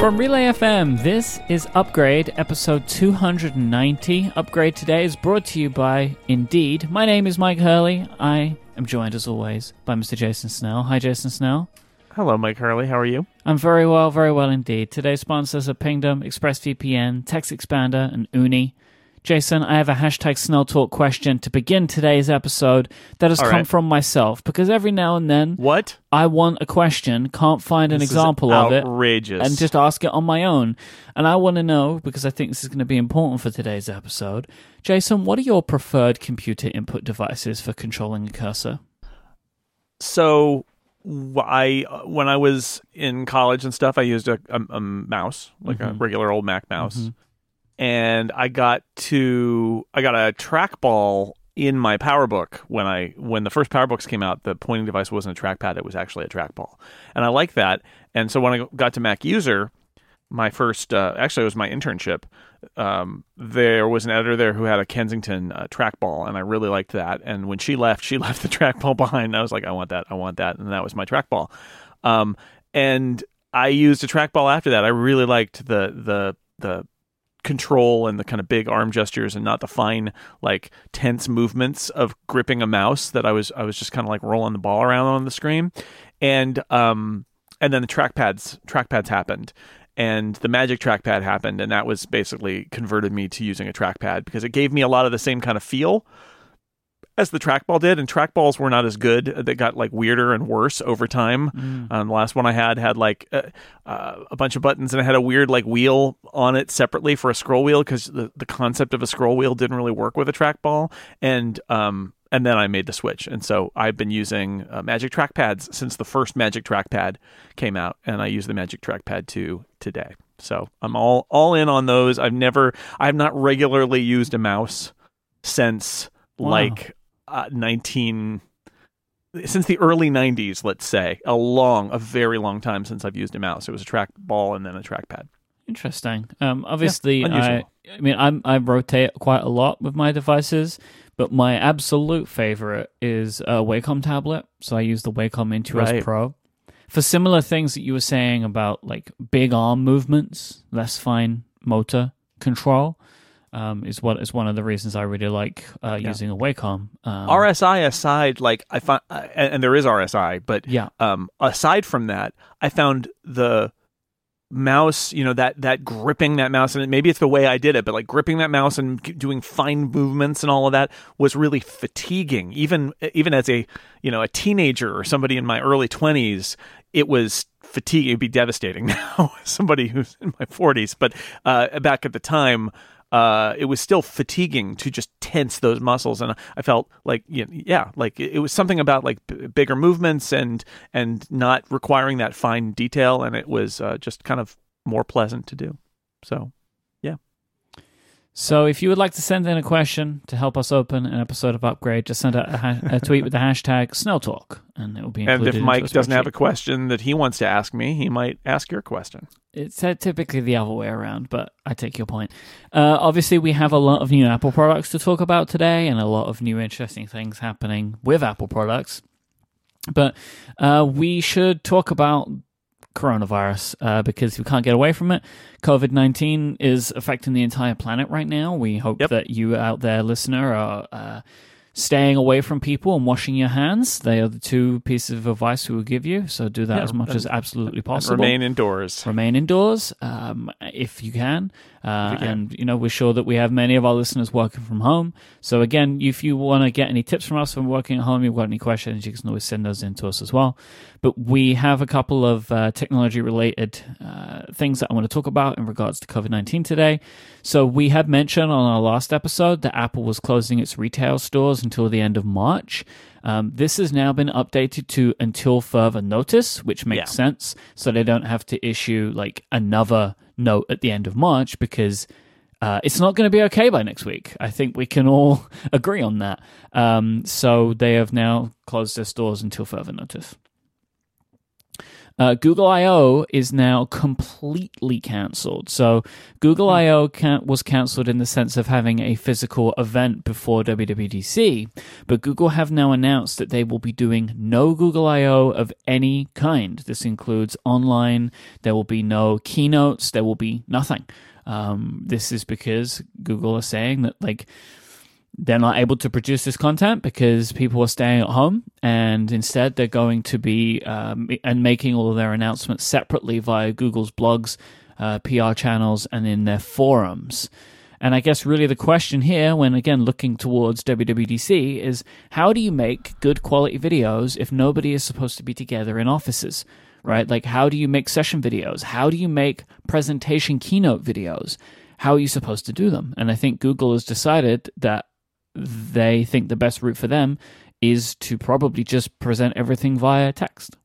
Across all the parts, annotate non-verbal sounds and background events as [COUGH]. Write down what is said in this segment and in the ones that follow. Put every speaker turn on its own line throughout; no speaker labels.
From Relay FM, this is Upgrade, episode 290. Upgrade today is brought to you by Indeed. My name is Myke Hurley. I am joined, as always, by Mr. Jason Snell. Hi, Jason Snell.
Hello, Myke Hurley. How are you?
I'm very well, very well indeed. Today's sponsors are Pingdom, ExpressVPN, Text Expander, and Ooni. Jason, I have a hashtag Snell Talk question to begin today's episode that has
All
come
right.
from myself because every now and then
What?
I want a question, can't find an
This
example of it,
outrageous.
and just ask it on my own. And I want to know, because I think this is going to be important for today's episode, Jason, what are your preferred computer input devices for controlling a cursor?
so I uh, when I was in college and stuff, I used a, a, a mouse, like a
Mhm.
regular old Mac mouse,
Mhm.
And I got to I got a trackball in my PowerBook when I when the first PowerBooks came out. The pointing device wasn't a trackpad; it was actually a trackball, and I like that. And so when I got to Mac User, my first uh, actually it was my internship. Um, there was an editor there who had a Kensington uh, trackball, and I really liked that. And when she left, she [LAUGHS] left the trackball behind. I was like, I want that, I want that, and that was my trackball. Um, and I used a trackball after that. I really liked the the the control and the kind of big arm gestures and not the fine like tense movements of gripping a mouse that I was I was just kind of like rolling the ball around on the screen. And um and then the trackpads trackpads happened. And the magic trackpad happened and that was basically converted me to using a trackpad because it gave me a lot of the same kind of feel as the trackball did and trackballs were not as good they got like weirder and worse over time
Mm.
um, the last one I had had like uh, uh, a bunch of buttons and it had a weird like wheel on it separately for a scroll wheel because the, the concept of a scroll wheel didn't really work with a trackball. And um, and then I made the switch, and so I've been using uh, Magic Trackpads since the first Magic Trackpad came out, and I use the Magic Trackpad 2 today. So I'm all all in on those. I've never, I've not regularly used a mouse since
Wow.
like uh, 19 since the early 90s let's say a long a very long time since i've used a mouse it was a trackball and then a trackpad
Interesting. Um, obviously, I,
unusual.
I mean, I'm, I rotate quite a lot with my devices, but my absolute favorite is a Wacom tablet. So I use the Wacom Intuos
Right.
Pro for similar things that you were saying about like big arm movements, less fine motor control. Um, is what is one of the reasons I really like uh,
Yeah.
using a Wacom. Um,
rsi aside like i find uh, and, there is rsi but
Yeah.
um aside from that i found the mouse you know that that gripping that mouse and maybe it's the way i did it but like gripping that mouse and doing fine movements and all of that was really fatiguing even even as a you know a teenager or somebody in my early 20s it was fatiguing it'd be devastating [LAUGHS] now somebody who's in my 40s but uh back at the time uh, it was still fatiguing to just tense those muscles, and I felt like, you know, yeah, like it was something about like b- bigger movements and and not requiring that fine detail, and it was uh, just kind of more pleasant to do. So, yeah.
So if you would like to send in a question to help us open an episode of Upgrade, just send out a, ha- a tweet with the hashtag Snelltalk, and it will be
interesting.
and
if
Myke
doesn't have a question that he wants to ask me, he might ask your question.
It's uh, typically the other way around, but I take your point. Uh, obviously, we have a lot of new Apple products to talk about today, and a lot of new interesting things happening with Apple products. But uh, we should talk about coronavirus uh, because we can't get away from it. COVID 19 is affecting the entire planet right now. We hope
Yep.
that you out there, listener, are. Staying away from people and washing your hands. They are the two pieces of advice we will give you. So do that
Yeah,
as much as absolutely possible
remain indoors.
remain indoors um, if you can. Uh,
If you can.
And, you know, we're sure that we have many of our listeners working from home. So, again, if you want to get any tips from us from working at home, you've got any questions, you can always send those in to us as well. But we have a couple of uh, technology related uh, things that I want to talk about in regards to COVID 19 today. So, we had mentioned on our last episode that Apple was closing its retail stores until the end of March. Um, this has now been updated to until further notice, which makes
Yeah.
sense. So they don't have to issue like another note at the end of March because uh, it's not going to be okay by next week. I think we can all [LAUGHS] agree on that. Um, so they have now closed their stores until further notice. Uh, Google I/O is now completely cancelled. So Google I/O can- was cancelled in the sense of having a physical event before WWDC, but Google have now announced that they will be doing no Google I/O of any kind. This includes online. There will be no keynotes. There will be nothing. Um, this is because Google are saying that like they're not able to produce this content because people are staying at home and instead they're going to be um, and making all of their announcements separately via Google's blogs, uh, PR channels, and in their forums. And I guess really the question here, when again looking towards WWDC, is how do you make good quality videos if nobody is supposed to be together in offices? Right? Like, how do you make session videos? How do you make presentation keynote videos? How are you supposed to do them? And I think Google has decided that they think the best route for them is to probably just present everything via text.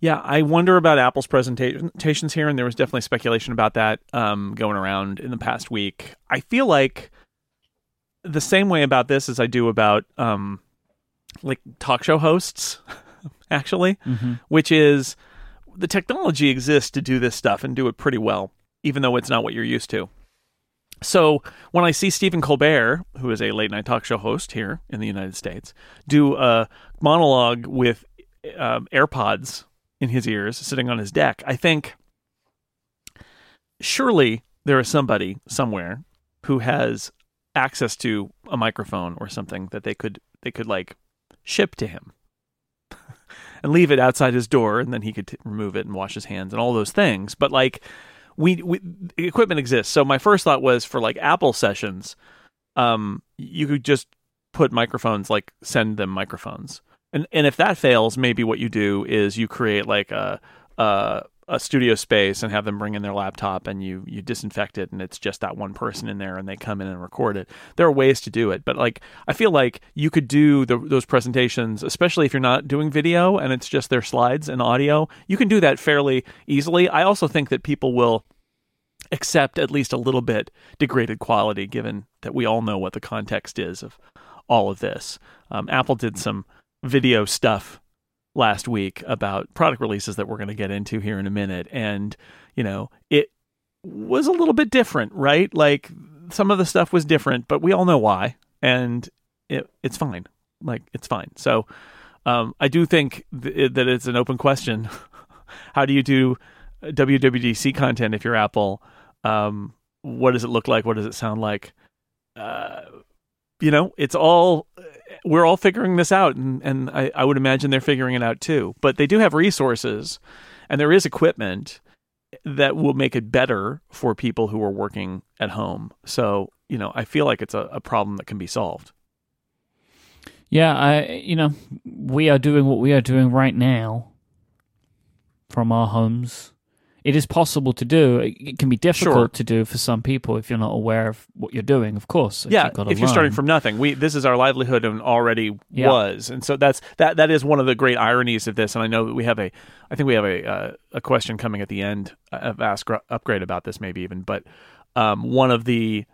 Yeah, I wonder about Apple's presentations here, and there was definitely speculation about that um, going around in the past week. I feel like the same way about this as I do about um, like talk show hosts, [LAUGHS] actually,
mm-hmm.
which is the technology exists to do this stuff and do it pretty well, even though it's not what you're used to. So when I see Stephen Colbert, who is a late night talk show host here in the United States, do a monologue with um, AirPods in his ears, sitting on his deck, I think surely there is somebody somewhere who has access to a microphone or something that they could they could like ship to him [LAUGHS] and leave it outside his door, and then he could t- remove it and wash his hands and all those things. But like we, we equipment exists. So my first thought was for like Apple sessions, um, you could just put microphones, like send them microphones. And and if that fails, maybe what you do is you create like a a, a studio space and have them bring in their laptop and you you disinfect it and it's just that one person in there and they come in and record it. There are ways to do it, but like I feel like you could do the, those presentations, especially if you're not doing video and it's just their slides and audio. You can do that fairly easily. I also think that people will accept at least a little bit degraded quality, given that we all know what the context is of all of this. Um, Apple did some video stuff last week about product releases that we're going to get into here in a minute, and you know it was a little bit different, right? Like some of the stuff was different, but we all know why, and it, it's fine. Like it's fine. So um, I do think th- that it's an open question. [LAUGHS] How do you do WWDC content if you're Apple? Um, what does it look like? What does it sound like? Uh, you know, it's all we're all figuring this out, and and I, I would imagine they're figuring it out too. But they do have resources, and there is equipment that will make it better for people who are working at home. So you know, I feel like it's a, a problem that can be solved.
Yeah, I you know, we are doing what we are doing right now from our homes it is possible to do. It can be difficult
Sure.
to do for some people if you're not aware of what you're doing. Of course,
yeah,
you've gotta
if you're starting from nothing, we this is our livelihood and already
Yeah.
was, and so that's that that is one of the great ironies of this. And I know that we have a, I think we have a uh, a question coming at the end of Ask Upgrade about this, maybe even. But um, one of the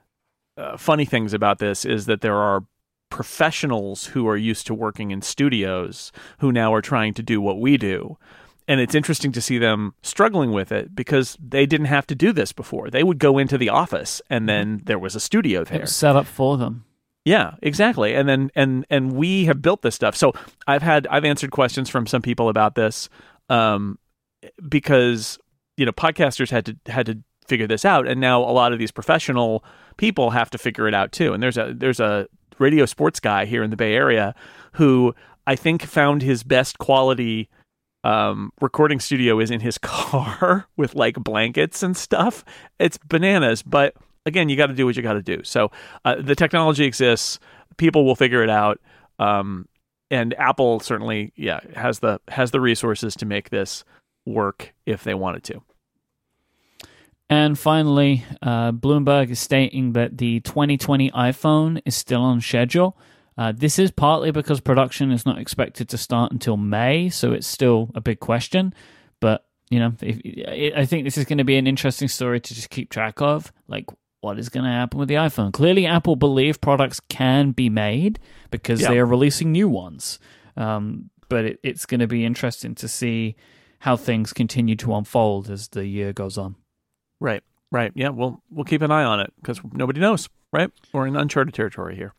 uh, funny things about this is that there are professionals who are used to working in studios who now are trying to do what we do. And it's interesting to see them struggling with it because they didn't have to do this before. They would go into the office and then there was a studio
it
there.
was set up for them.
Yeah, exactly. And then and and we have built this stuff. So I've had I've answered questions from some people about this um, because you know podcasters had to had to figure this out, and now a lot of these professional people have to figure it out too. And there's a there's a radio sports guy here in the Bay Area who I think found his best quality um, recording studio is in his [LAUGHS] car with like blankets and stuff. It's bananas, but again, you got to do what you got to do. So uh, the technology exists. People will figure it out. Um, and Apple certainly, yeah, has the has the resources to make this work if they wanted to.
And finally, uh, Bloomberg is stating that the 2020 iPhone is still on schedule. Uh, this is partly because production is not expected to start until May, so it's still a big question. But you know, if, I think this is going to be an interesting story to just keep track of. Like, what is going to happen with the iPhone? Clearly, Apple believe products can be made because
Yeah.
they are releasing new ones. Um, but it, it's going to be interesting to see how things continue to unfold as the year goes on.
Right. Right. Yeah. We'll we'll keep an eye on it because nobody knows. Right. We're in uncharted territory here.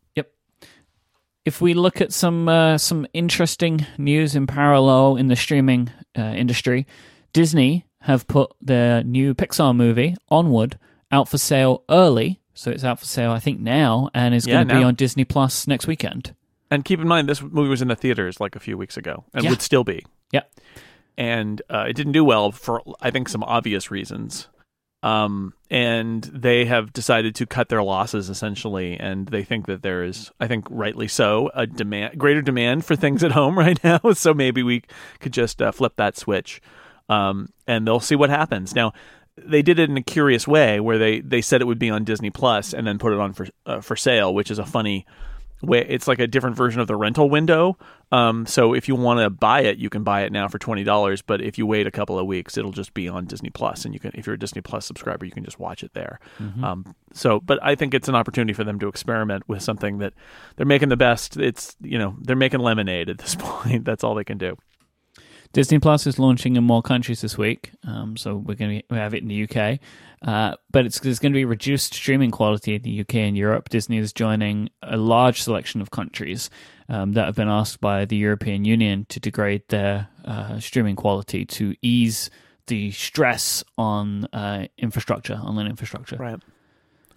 If we look at some uh, some interesting news in parallel in the streaming uh, industry, Disney have put their new Pixar movie Onward out for sale early. So it's out for sale, I think, now, and is
Yeah,
going to be on Disney Plus next weekend.
And keep in mind, this movie was in the theaters like a few weeks ago, and
Yeah.
would still be.
Yeah.
And uh, it didn't do well for I think some obvious reasons. Um, and they have decided to cut their losses essentially, and they think that there is, I think, rightly so, a demand, greater demand for things at home [LAUGHS] right now. [LAUGHS] So maybe we could just uh, flip that switch, um, and they'll see what happens. Now, they did it in a curious way, where they they said it would be on Disney Plus and then put it on for uh, for sale, which is a funny way. It's like a different version of the rental window. Um, so if you want to buy it, you can buy it now for twenty dollars. But if you wait a couple of weeks, it'll just be on Disney Plus, and you can, if you're a Disney Plus subscriber, you can just watch it there. Um, so, but I think it's an opportunity for them to experiment with something that they're making the best. It's you know they're making lemonade at this [LAUGHS] point. That's all they can do.
Disney Plus is launching in more countries this week, um, so we're going to we have it in the UK. Uh, but it's there's going to be reduced streaming quality in the UK and Europe. Disney is joining a large selection of countries um, that have been asked by the European Union to degrade their uh, streaming quality to ease the stress on uh, infrastructure, online infrastructure.
Right.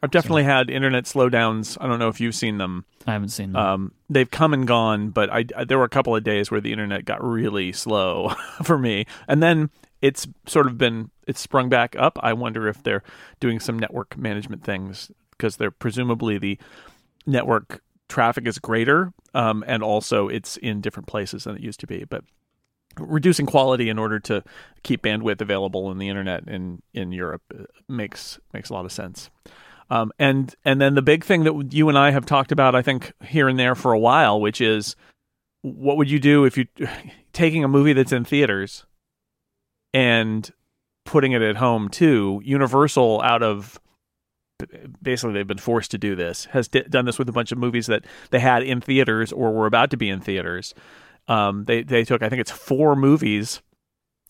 I've definitely had internet slowdowns. I don't know if you've seen them.
I haven't seen that.
Um, they've come and gone, but I, I- there were a couple of days where the internet got really slow [LAUGHS] for me, and then it's sort of been it's sprung back up. I wonder if they're doing some network management things because they're presumably the network traffic is greater, um, and also it's in different places than it used to be, but. Reducing quality in order to keep bandwidth available in the internet in in Europe uh, makes makes a lot of sense. Um, and and then the big thing that you and I have talked about, I think here and there for a while, which is what would you do if you [SIGHS] taking a movie that's in theaters and putting it at home too? Universal, out of basically they've been forced to do this, has d- done this with a bunch of movies that they had in theaters or were about to be in theaters. Um, they they took I think it's four movies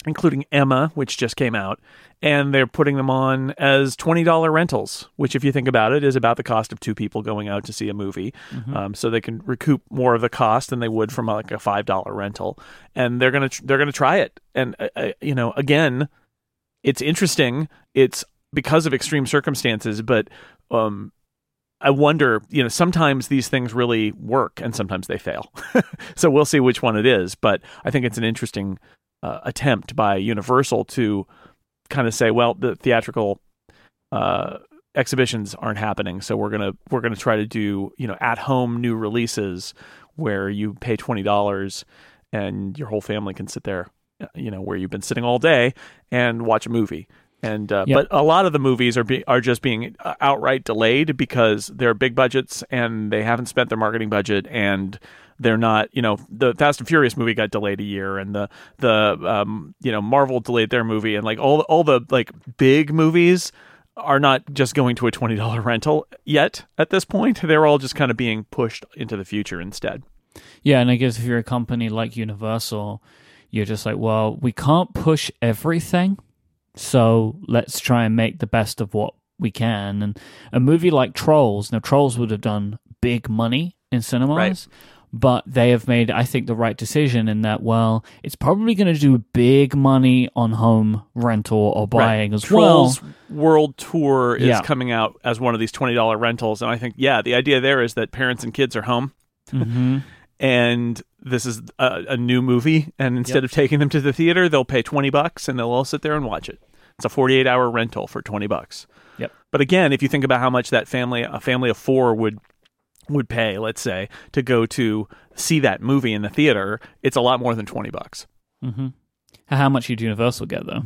including Emma, which just came out, and they're putting them on as twenty dollar rentals, which, if you think about it, is about the cost of two people going out to see a movie. Um, so they can recoup more of the cost than they would from like a five dollar rental, and they're gonna tr- they're gonna try it. And uh, uh, you know, again, it's interesting. It's because of extreme circumstances, but um, I wonder, you know, sometimes these things really work and sometimes they fail. [LAUGHS] so we'll see which one it is. But I think it's an interesting uh, attempt by Universal to kind of say, well, the theatrical uh, exhibitions aren't happening, so we're gonna we're gonna try to do you know at home new releases where you pay twenty dollars and your whole family can sit there, you know, where you've been sitting all day and watch a movie. And uh,
Yep.
but a lot of the movies are be, are just being uh, outright delayed because they're big budgets and they haven't spent their marketing budget and they're not you know the Fast and Furious movie got delayed a year and the the um you know Marvel delayed their movie and like all all the like big movies are not just going to a twenty dollar rental yet at this point they're all just kind of being pushed into the future instead
Yeah, and I guess if you're a company like Universal, you're just like, well, we can't push everything, so let's try and make the best of what we can. And a movie like Trolls, now Trolls would have done big money in cinemas.
Right.
But they have made, I think, the right decision in that, well, it's probably going to do big money on home rental or buying as
Trolls
well.
World Tour is
Yeah.
coming out as one of these twenty dollar rentals and I think yeah the idea there is that parents and kids are home
hmm
and this is a, a new movie and instead of taking them to the theater they'll pay 20 bucks and they'll all sit there and watch it it's a 48 hour rental for 20 bucks
Yep.
but again if you think about how much that family a family of four would would pay let's say to go to see that movie in the theater it's a lot more than 20 bucks
hmm How much did Universal get, though?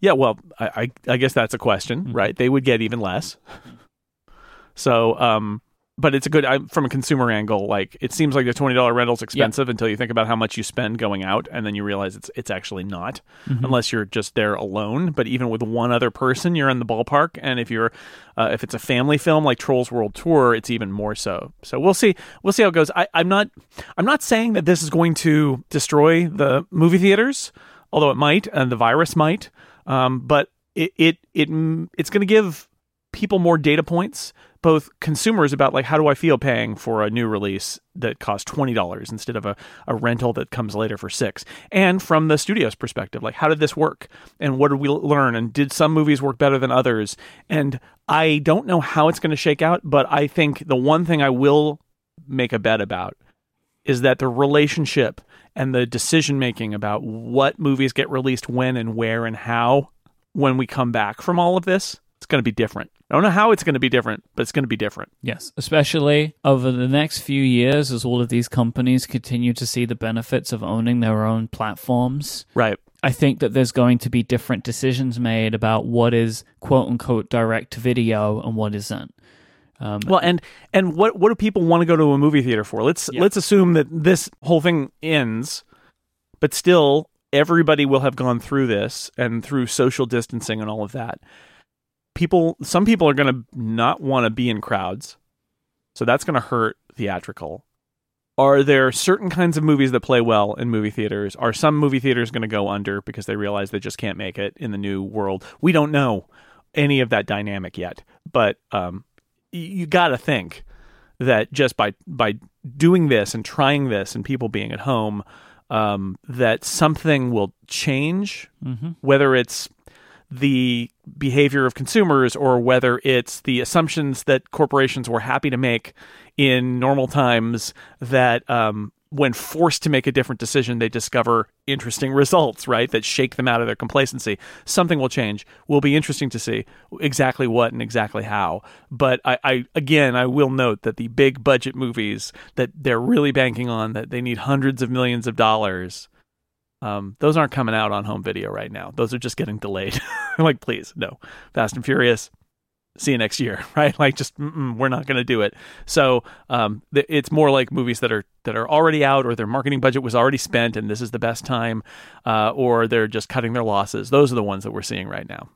yeah well i i, I guess that's a question
Mhm.
right they would get even less so um but it's a good I, from a consumer angle. Like it seems like the twenty dollar rental's expensive until you think about how much you spend going out, and then you realize it's it's actually not,
Mhm.
unless you're just there alone. But even with one other person, you're in the ballpark. And if you're uh, if it's a family film like Trolls World Tour, it's even more so. So we'll see we'll see how it goes. I, I'm not I'm not saying that this is going to destroy the movie theaters. although it might, and the virus might. Um, but it it, it it's going to give people more data points both consumers about like how do I feel paying for a new release that costs twenty dollars instead of a, a rental that comes later for six, and from the studio's perspective, like how did this work and what did we learn and did some movies work better than others? And I don't know how it's going to shake out, but I think the one thing I will make a bet about is that the relationship and the decision making about what movies get released when and where and how when we come back from all of this, it's going to be different. I don't know how it's going to be different, but it's going to be different.
Yes, especially over the next few years as all of these companies continue to see the benefits of owning their own platforms.
Right.
I think that there's going to be different decisions made about what is quote unquote direct to video and what isn't.
Um, well, and and what what do people want to go to a movie theater for? Let's yeah. let's assume that this whole thing ends, but still everybody will have gone through this and through social distancing and all of that people some people are going to not want to be in crowds. So that's going to hurt theatrical. Are there certain kinds of movies that play well in movie theaters? Are some movie theaters going to go under because they realize they just can't make it in the new world? We don't know any of that dynamic yet but um, you got to think that just by by doing this and trying this and people being at home um, that something will change mm-hmm. whether it's the behavior of consumers or whether it's the assumptions that corporations were happy to make in normal times that um, when forced to make a different decision, they discover interesting results, right? That shake them out of their complacency. Something will change. Will be interesting to see exactly what and exactly how. But I, I, again, I will note that the big budget movies that they're really banking on, that they need hundreds of millions of dollars, um, those aren't coming out on home video right now. Those are just getting delayed. [LAUGHS] I'm like, please, no. Fast and Furious, see you next year, [LAUGHS] right? Like, just we're not going to do it. So um, th- it's more like movies that are that are already out, or their marketing budget was already spent, and this is the best time, uh, or they're just cutting their losses. Those are the ones that we're seeing right now.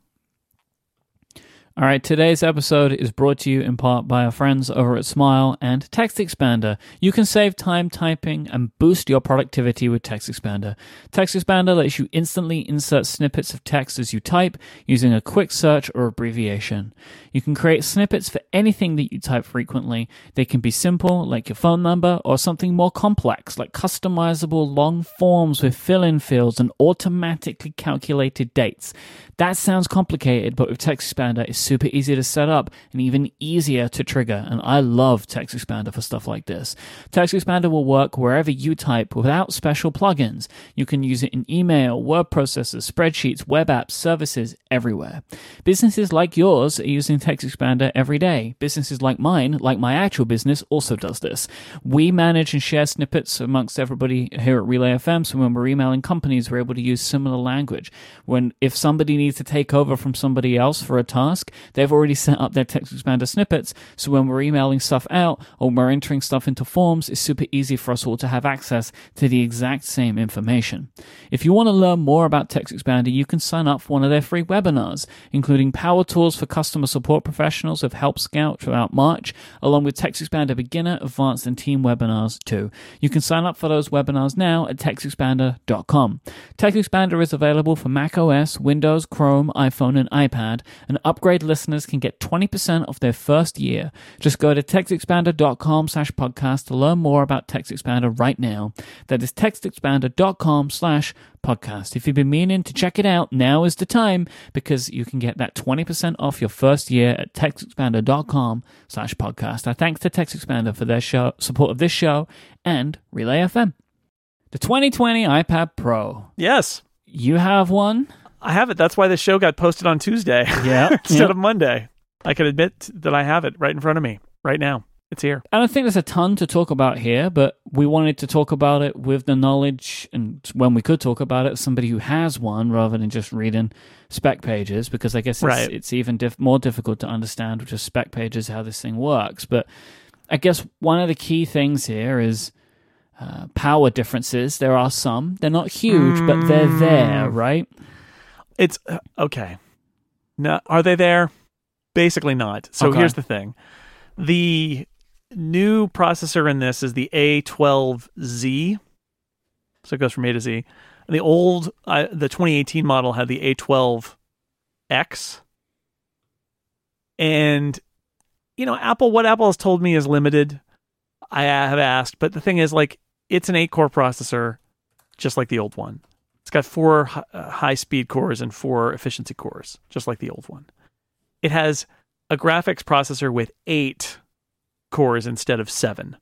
All right, today's episode is brought to you in part by our friends over at Smile and Text Expander. You can save time typing and boost your productivity with Text Expander. Text Expander lets you instantly insert snippets of text as you type using a quick search or abbreviation. You can create snippets for anything that you type frequently. They can be simple, like your phone number, or something more complex, like customizable long forms with fill in fields and automatically calculated dates. That sounds complicated, but with Text Expander, super easy to set up and even easier to trigger. And I love Text Expander for stuff like this. Text Expander will work wherever you type without special plugins. You can use it in email, word processors, spreadsheets, web apps, services, everywhere. Businesses like yours are using Text Expander every day. Businesses like mine, like my actual business, also does this. We manage and share snippets amongst everybody here at Relay FM. So when we're emailing companies, we're able to use similar language. When if somebody needs to take over from somebody else for a task, they've already set up their text expander snippets. So when we're emailing stuff out or we're entering stuff into forms, it's super easy for us all to have access to the exact same information. If you want to learn more about Text Expander, you can sign up for one of their free webinars, including power tools for customer support professionals of Help Scout throughout March, along with Text Expander beginner, advanced, and team webinars too. You can sign up for those webinars now at textexpander.com. Text Expander is available for Mac OS, Windows, Chrome, iPhone, and iPad, and upgrade listeners can get 20% off their first year. Just go to textexpander.com slash podcast to learn more about TextExpander right now. That is textexpander.com slash podcast. If you've been meaning to check it out, now is the time because you can get that 20% off your first year at textexpander.com slash podcast. Our thanks to TextExpander for their show, support of this show and Relay FM. The 2020 iPad Pro.
Yes.
You have one?
I have it. That's why the show got posted on Tuesday [LAUGHS]
yeah,
instead
yep.
of Monday. I can admit that I have it right in front of me right now. It's here.
I don't think there's a ton to talk about here, but we wanted to talk about it with the knowledge and when we could talk about it, somebody who has one rather than just reading spec pages, because I guess it's,
right.
it's even diff- more difficult to understand with just spec pages how this thing works. But I guess one of the key things here is uh, power differences. There are some. They're not huge, but they're there, mm. right?
It's uh, okay. No, are they there? Basically not. So
okay.
here's the thing. The new processor in this is the A12Z. So it goes from A to Z. The old, uh, the 2018 model had the A12X, and you know, Apple. What Apple has told me is limited. I have asked, but the thing is, like, it's an eight-core processor, just like the old one. It's got four uh, high-speed cores and four efficiency cores, just like the old one. It has a graphics processor with eight cores instead of seven.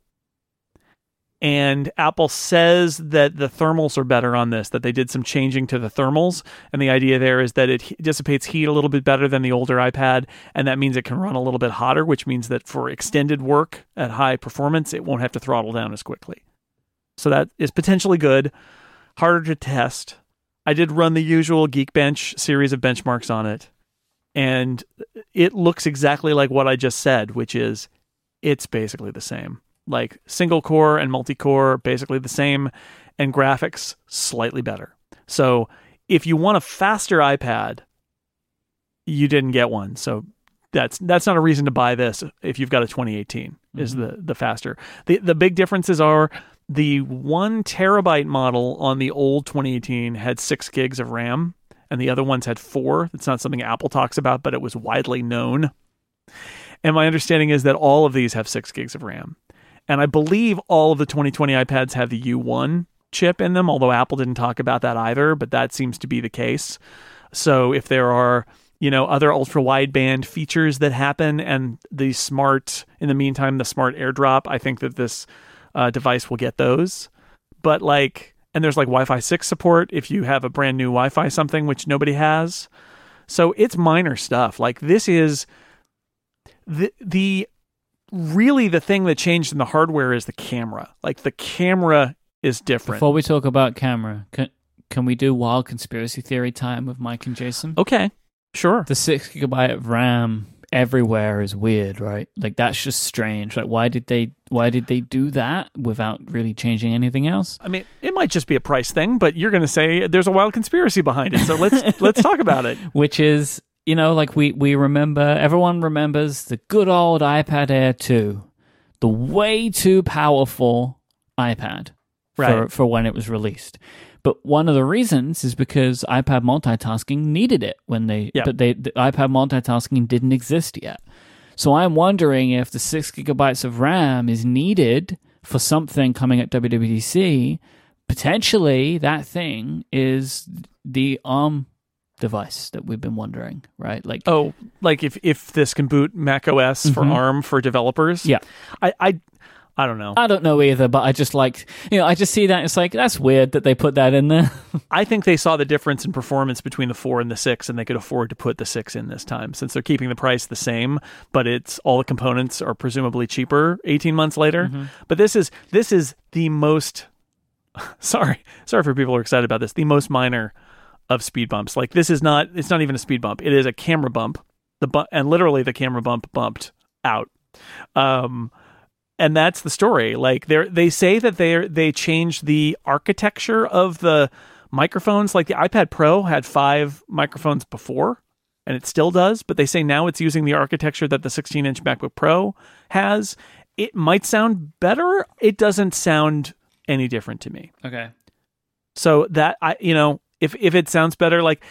And Apple says that the thermals are better on this, that they did some changing to the thermals. And the idea there is that it dissipates heat a little bit better than the older iPad. And that means it can run a little bit hotter, which means that for extended work at high performance, it won't have to throttle down as quickly. So that is potentially good. Harder to test. I did run the usual Geekbench series of benchmarks on it. And it looks exactly like what I just said, which is it's basically the same. Like single core and multi core, basically the same, and graphics slightly better. So if you want a faster iPad, you didn't get one. So that's that's not a reason to buy this if you've got a 2018 is mm-hmm. the the faster. The the big differences are the one terabyte model on the old 2018 had six gigs of RAM, and the other ones had four. That's not something Apple talks about, but it was widely known. And my understanding is that all of these have six gigs of RAM. And I believe all of the 2020 iPads have the U1 chip in them, although Apple didn't talk about that either, but that seems to be the case. So if there are, you know, other ultra wideband features that happen and the smart, in the meantime, the smart airdrop, I think that this uh, device will get those. But like, and there's like Wi Fi 6 support if you have a brand new Wi Fi something, which nobody has. So it's minor stuff. Like this is the the really the thing that changed in the hardware is the camera. Like the camera is different.
Before we talk about camera, can can we do wild conspiracy theory time with Myke and Jason?
okay, sure.
The six gigabyte of RAM everywhere is weird, right? Like that's just strange. Like why did they why did they do that without really changing anything else?
I mean, it might just be a price thing, but you're going to say there's a wild conspiracy behind it. So let's [LAUGHS] let's talk about it.
Which is you know, like we we remember everyone remembers the good old iPad Air 2, the way too powerful iPad for for when it was released. But one of the reasons is because iPad multitasking needed it when they
Yeah.
but they the iPad multitasking didn't exist yet. So I'm wondering if the 6 gigabytes of RAM is needed for something coming at WWDC. Potentially that thing is the ARM device that we've been wondering, right? Like
Oh, like if if this can boot Mac OS for
Mhm.
ARM for developers.
Yeah.
I I I don't know.
I don't know either, but I just like you know, I just see that it's like that's weird that they put that in there. [LAUGHS]
I think they saw the difference in performance between the four and the six, and they could afford to put the six in this time since they're keeping the price the same, but it's all the components are presumably cheaper 18 months later. But this is this is the most [LAUGHS] sorry sorry for people who are excited about this the most minor of speed bumps. Like this is not it's not even a speed bump. It is a camera bump. The bu- and literally the camera bump bumped out. Um and that's the story. Like they they say that they they changed the architecture of the microphones. Like the iPad Pro had five microphones before, and it still does. But they say now it's using the architecture that the 16 inch MacBook Pro has. It might sound better. It doesn't sound any different to me.
okay.
So that I, you know, if if it sounds better, like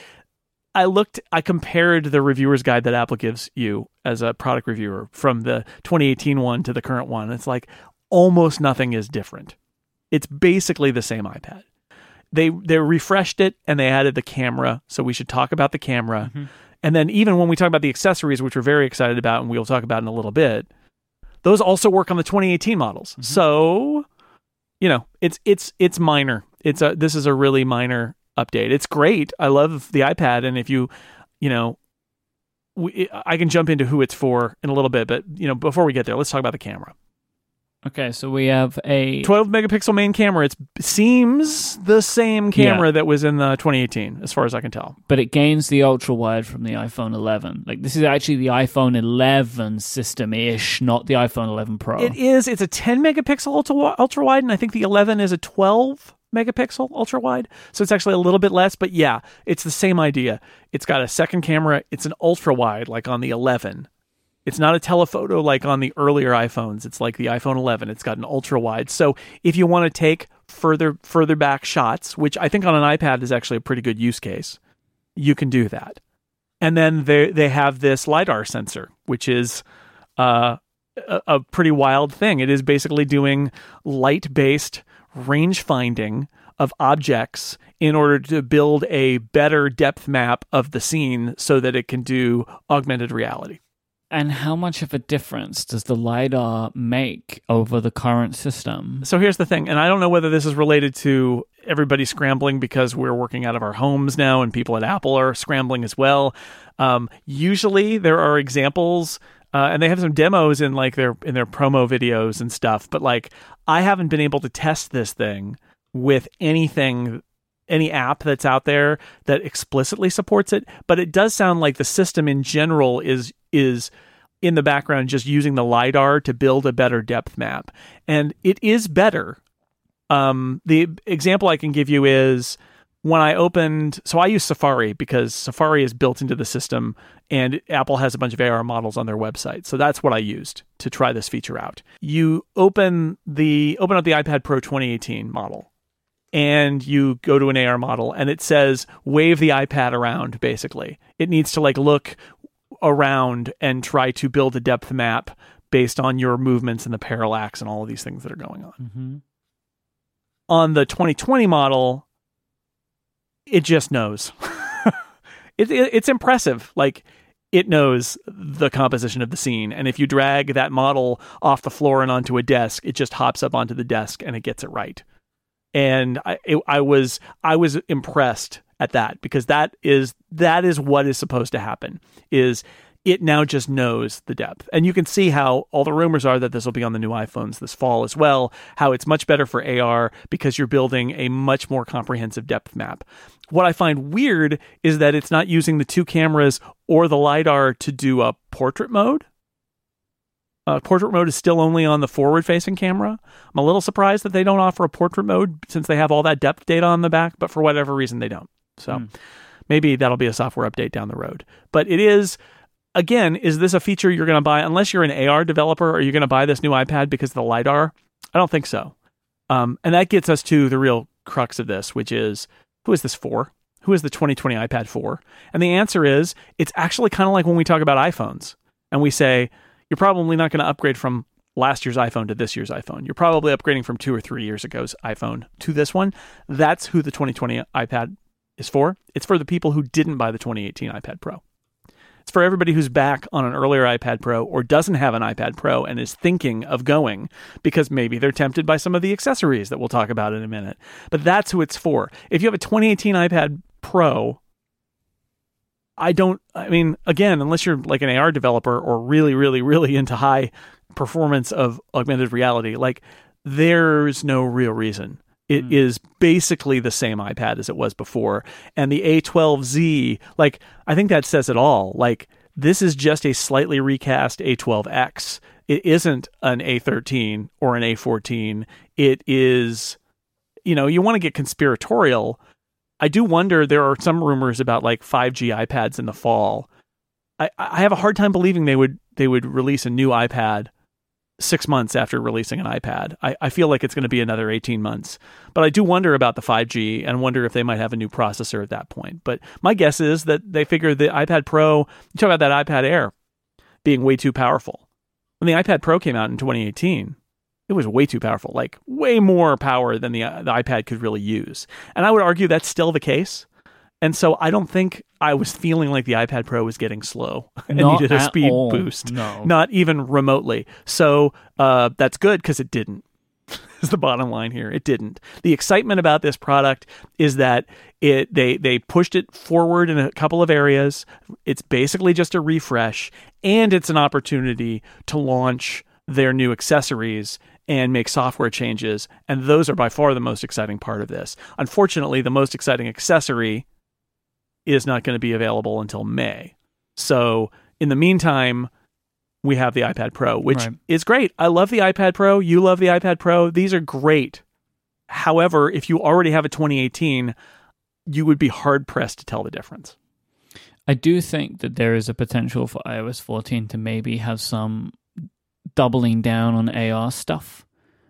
I looked, I compared the reviewer's guide that Apple gives you as a product reviewer from the 2018 one to the current one. It's like almost nothing is different. It's basically the same iPad. They they refreshed it and they added the camera, so we should talk about the camera. Mm-hmm. And then even when we talk about the accessories, which we're very excited about and we'll talk about in a little bit, those also work on the 2018 models. Mm-hmm. So, you know, it's it's it's minor. It's a this is a really minor update. It's great. I love the iPad, and if you, you know, we, I can jump into who it's for in a little bit, but you know, before we get there, let's talk about the camera.
Okay, so we have a
12 megapixel main camera. It seems the same camera that was in the 2018, as far as I can tell.
but it gains the ultra wide from the iPhone 11. Like this is actually the iPhone 11 system ish, not the iPhone 11 Pro.
It is. It's a 10 megapixel ultra ultra wide, and I think the 11 is a 12 megapixel ultra wide. So it's actually a little bit less, but yeah, it's the same idea. It's got a second camera. It's an ultra wide, like on the 11, It's not a telephoto like on the earlier iPhones. It's like the iPhone 11. It's got an ultra wide. So if you want to take further further back shots, which I think on an iPad is actually a pretty good use case, you can do that. And then they they have this lidar sensor, which is uh, a, a pretty wild thing. It is basically doing light based range finding of objects in order to build a better depth map of the scene so that it can do augmented reality.
And how much of a difference does the LiDAR make over the current system?
So here's the thing, and I don't know whether this is related to everybody scrambling because we're working out of our homes now and people at Apple are scrambling as well. Um, usually there are examples uh, and they have some demos in like their in their promo videos and stuff, but like I haven't been able to test this thing with anything any app that's out there that explicitly supports it, but it does sound like the system in general is is in the background just using the lidar to build a better depth map, and it is better. Um, the example I can give you is when I opened, so I use Safari because Safari is built into the system and Apple has a bunch of AR models on their website. So that's what I used to try this feature out. You open the open up the iPad Pro 2018 model and you go to an AR model and it says wave the iPad around basically. It needs to like look around and try to build a depth map based on your movements and the parallax and all of these things that are going on.
Mm-hmm.
On the 2020 model, it just knows. [LAUGHS] it, it, it's impressive. Like it knows the composition of the scene. And if you drag that model off the floor and onto a desk, it just hops up onto the desk and it gets it right and I, it, I was I was impressed at that because that is that is what is supposed to happen is it now just knows the depth and you can see how all the rumors are that this will be on the new iPhones this fall as well how it's much better for AR because you're building a much more comprehensive depth map what I find weird is that it's not using the two cameras or the lidar to do a portrait mode uh, portrait mode is still only on the forward facing camera. I'm a little surprised that they don't offer a portrait mode since they have all that depth data on the back, but for whatever reason, they don't. So mm. maybe that'll be a software update down the road. But it is, again, is this a feature you're going to buy? Unless you're an AR developer, are you going to buy this new iPad because of the LiDAR? I don't think so. Um, and that gets us to the real crux of this, which is who is this for? Who is the 2020 iPad for? And the answer is it's actually kind of like when we talk about iPhones and we say, you're probably not going to upgrade from last year's iPhone to this year's iPhone. You're probably upgrading from two or three years ago's iPhone to this one. That's who the 2020 iPad is for. It's for the people who didn't buy the 2018 iPad Pro. It's for everybody who's back on an earlier iPad Pro or doesn't have an iPad Pro and is thinking of going because maybe they're tempted by some of the accessories that we'll talk about in a minute. But that's who it's for. If you have a 2018 iPad Pro I don't, I mean, again, unless you're like an AR developer or really, really, really [LAUGHS] into high performance of augmented reality, like there's no real reason. It mm. is basically the same iPad as it was before. And the A12Z, like, I think that says it all. Like, this is just a slightly recast A12X. It isn't an A13 or an A14. It is, you know, you want to get conspiratorial I do wonder there are some rumors about like 5G iPads in the fall. I, I have a hard time believing they would they would release a new iPad six months after releasing an iPad. I, I feel like it's going to be another 18 months. But I do wonder about the 5G and wonder if they might have a new processor at that point. But my guess is that they figure the iPad Pro, you talk about that iPad Air being way too powerful. When the iPad Pro came out in 2018, it was way too powerful, like way more power than the, uh, the iPad could really use. And I would argue that's still the case. And so I don't think I was feeling like the iPad Pro was getting slow [LAUGHS] and
Not
needed a speed
all.
boost.
No.
Not even remotely. So uh, that's good because it didn't. [LAUGHS] is the bottom line here. It didn't. The excitement about this product is that it they they pushed it forward in a couple of areas. It's basically just a refresh and it's an opportunity to launch their new accessories and make software changes. And those are by far the most exciting part of this. Unfortunately, the most exciting accessory is not going to be available until May. So, in the meantime, we have the iPad Pro, which right. is great. I love the iPad Pro. You love the iPad Pro. These are great. However, if you already have a 2018, you would be hard pressed to tell the difference.
I do think that there is a potential for iOS 14 to maybe have some doubling down on AR stuff,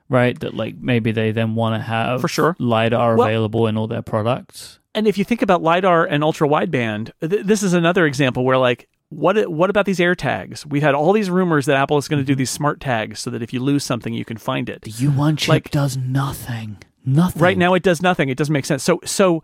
right? That like maybe they then want to have
For sure.
lidar
Well-
available in all their products.
And if you think about lidar and ultra wideband, th- this is another example where like what what about these air tags? We've had all these rumors that Apple is going to do mm-hmm. these smart tags so that if you lose something, you can find it.
The U1 chip
Like-
does nothing. Nothing.
Right now, it does nothing. It doesn't make sense. So so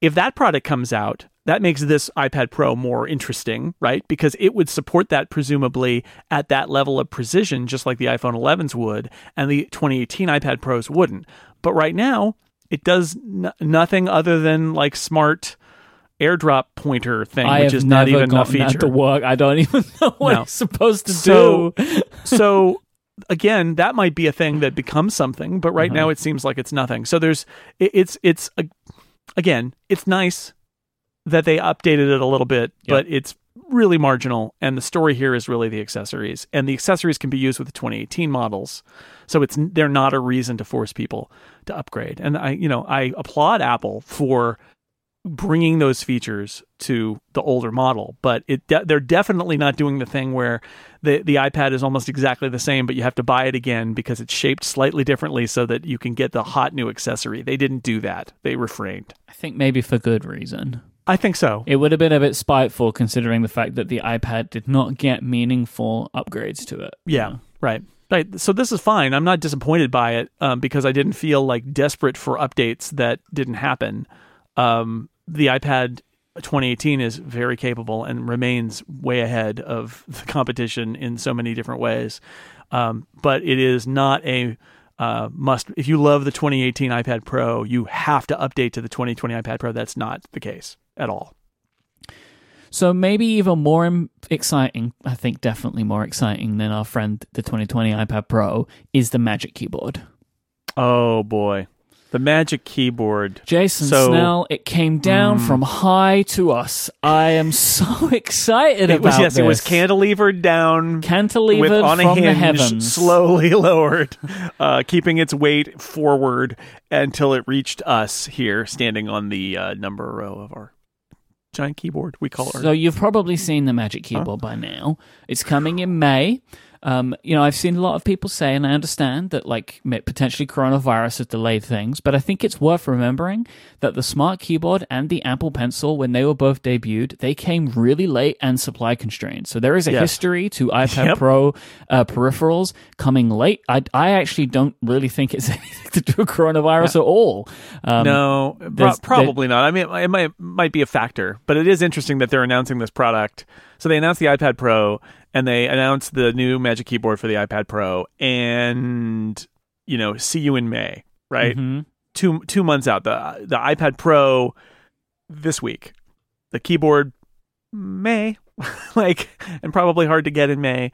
if that product comes out, that makes this iPad Pro more interesting, right? Because it would support that presumably at that level of precision, just like the iPhone 11s would, and the 2018 iPad Pros wouldn't. But right now, it does n- nothing other than like smart airdrop pointer thing,
I
which is not even a feature.
to work. I don't [LAUGHS] even know what
No.
it's supposed to
So-
do. [LAUGHS]
so again, that might be a thing that becomes something, but right
Uh-huh.
now it seems like it's nothing. So there's it, it's it's a, again, it's nice that they updated it a little bit,
Yep.
but it's really marginal and the story here is really the accessories and the accessories can be used with the 2018 models so it's they're not a reason to force people to upgrade and i you know i applaud apple for bringing those features to the older model but it de- they're definitely not doing the thing where the the iPad is almost exactly the same but you have to buy it again because it's shaped slightly differently so that you can get the hot new accessory they didn't do that they refrained
I think maybe for good reason.
i think so
It would have been a bit spiteful considering the fact that the iPad did not get meaningful upgrades to it.
Yeah, right. Right. So this is fine. I'm not disappointed by it um, because I didn't feel like desperate for updates that didn't happen. Um, the iPad 2018 is very capable and remains way ahead of [LAUGHS] the competition in so many different ways. Um, but it is not a uh, must. If you love the 2018 iPad Pro, you have to update to the 2020 iPad Pro. That's not the case at all.
So maybe even more exciting, I think definitely more exciting than our friend the 2020 iPad Pro is the Magic Keyboard.
Oh boy, the Magic Keyboard.
Jason
So-
Snell, it came down
Mm.
from high to us. I am so [LAUGHS] excited
It was
about
yes, it was cantilevered down
cantilevered
with on a
from the heavens.
slowly [LAUGHS] lowered, uh, keeping its weight forward until it reached us here, standing on the uh, number row of our giant keyboard. We call it.
So you've probably seen the Magic Keyboard by now. It's coming in May. Um, you know, I've seen a lot of people say, and I understand that like potentially coronavirus has delayed things, but I think it's worth remembering that the Smart Keyboard and the Apple Pencil, when they were both debuted, they came really late and supply constrained. So there is a
Yes.
history to iPad [LAUGHS]
Yep.
Pro uh, peripherals coming late. I, I actually don't really think it's [LAUGHS] anything to do with coronavirus at all. Um,
no, pro- probably not. I mean, it might might be a factor, but it is interesting that they're announcing this product. So they announced the iPad Pro and they announced the new Magic Keyboard for the iPad Pro, and you know, see you in May, right?
mhm.
two two months out. The the iPad Pro this week. The keyboard May, [LAUGHS] like, and probably hard to get in May.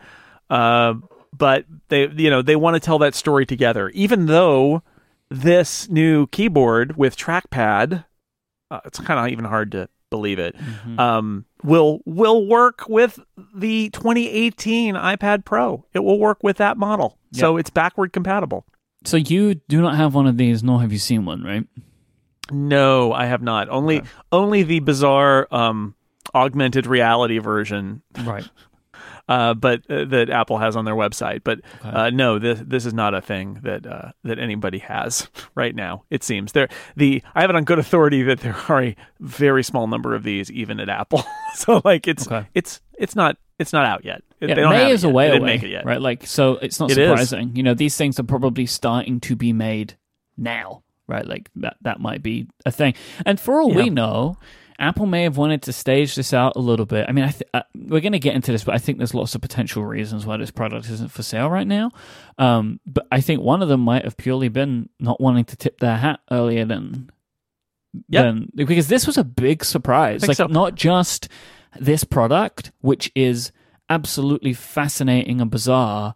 Uh, but they you know they want to tell that story together, even though this new keyboard with trackpad, uh, it's kind of even hard to believe it.
Mhm.
Um, will will work with the 2018 iPad Pro. It will work with that model, so it's backward compatible.
So you do not have one of these, nor have you seen one, right?
No, I have not. Only
Okay.
only the bizarre um, augmented reality version,
Right. [LAUGHS]
uh, but uh, that Apple has on their website. But
Okay.
uh, no, this this is not a thing that uh, that anybody has [LAUGHS] right now. It seems there the I have it on good authority that there are a very small number of these even at Apple. [LAUGHS] so like it's
Okay.
it's it's not it's not out yet.
Yeah,
they don't
May is a way
They didn't
away,
make it yet.
right? Like, so it's not
It is.
surprising. You know, these things are probably starting to be made now, right? Like that that might be a thing. And for all we know, Apple may have wanted to stage this out a little bit. I mean, I th- uh, we're going to get into this, but I think there's lots of potential reasons why this product isn't for sale right now. Um, but I think one of them might have purely been not wanting to tip their hat earlier than
Yep.
than because this was a big surprise. Like
so.
not just this product, which is absolutely fascinating and bizarre,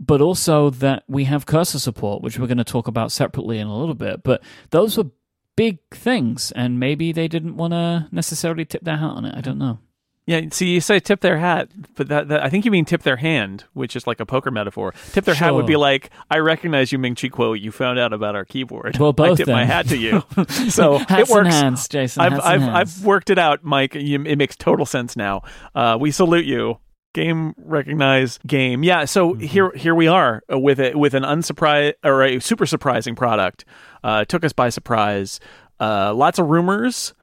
but also that we have cursor support, which we're going to talk about separately in a little bit. But those were big things, and maybe they didn't want to necessarily tip their hat on it. I don't know.
Yeah, see, you say tip their hat, but that, that I think you mean tip their hand, which is like a poker metaphor. Tip their hat would be like, I recognize you, Ming Chi Kuo. You found out about our keyboard.
Well,
I
both
tip my hat to you. [LAUGHS] so it works.
and hands, Jason.
I've I've. I've worked it out, Myke. You, it makes total sense now. Uh, we salute you. Game recognize game. Yeah. So
Mm-hmm.
here here we are with it with an unsurprised or a super surprising product. Uh, took us by surprise. Uh, lots of rumors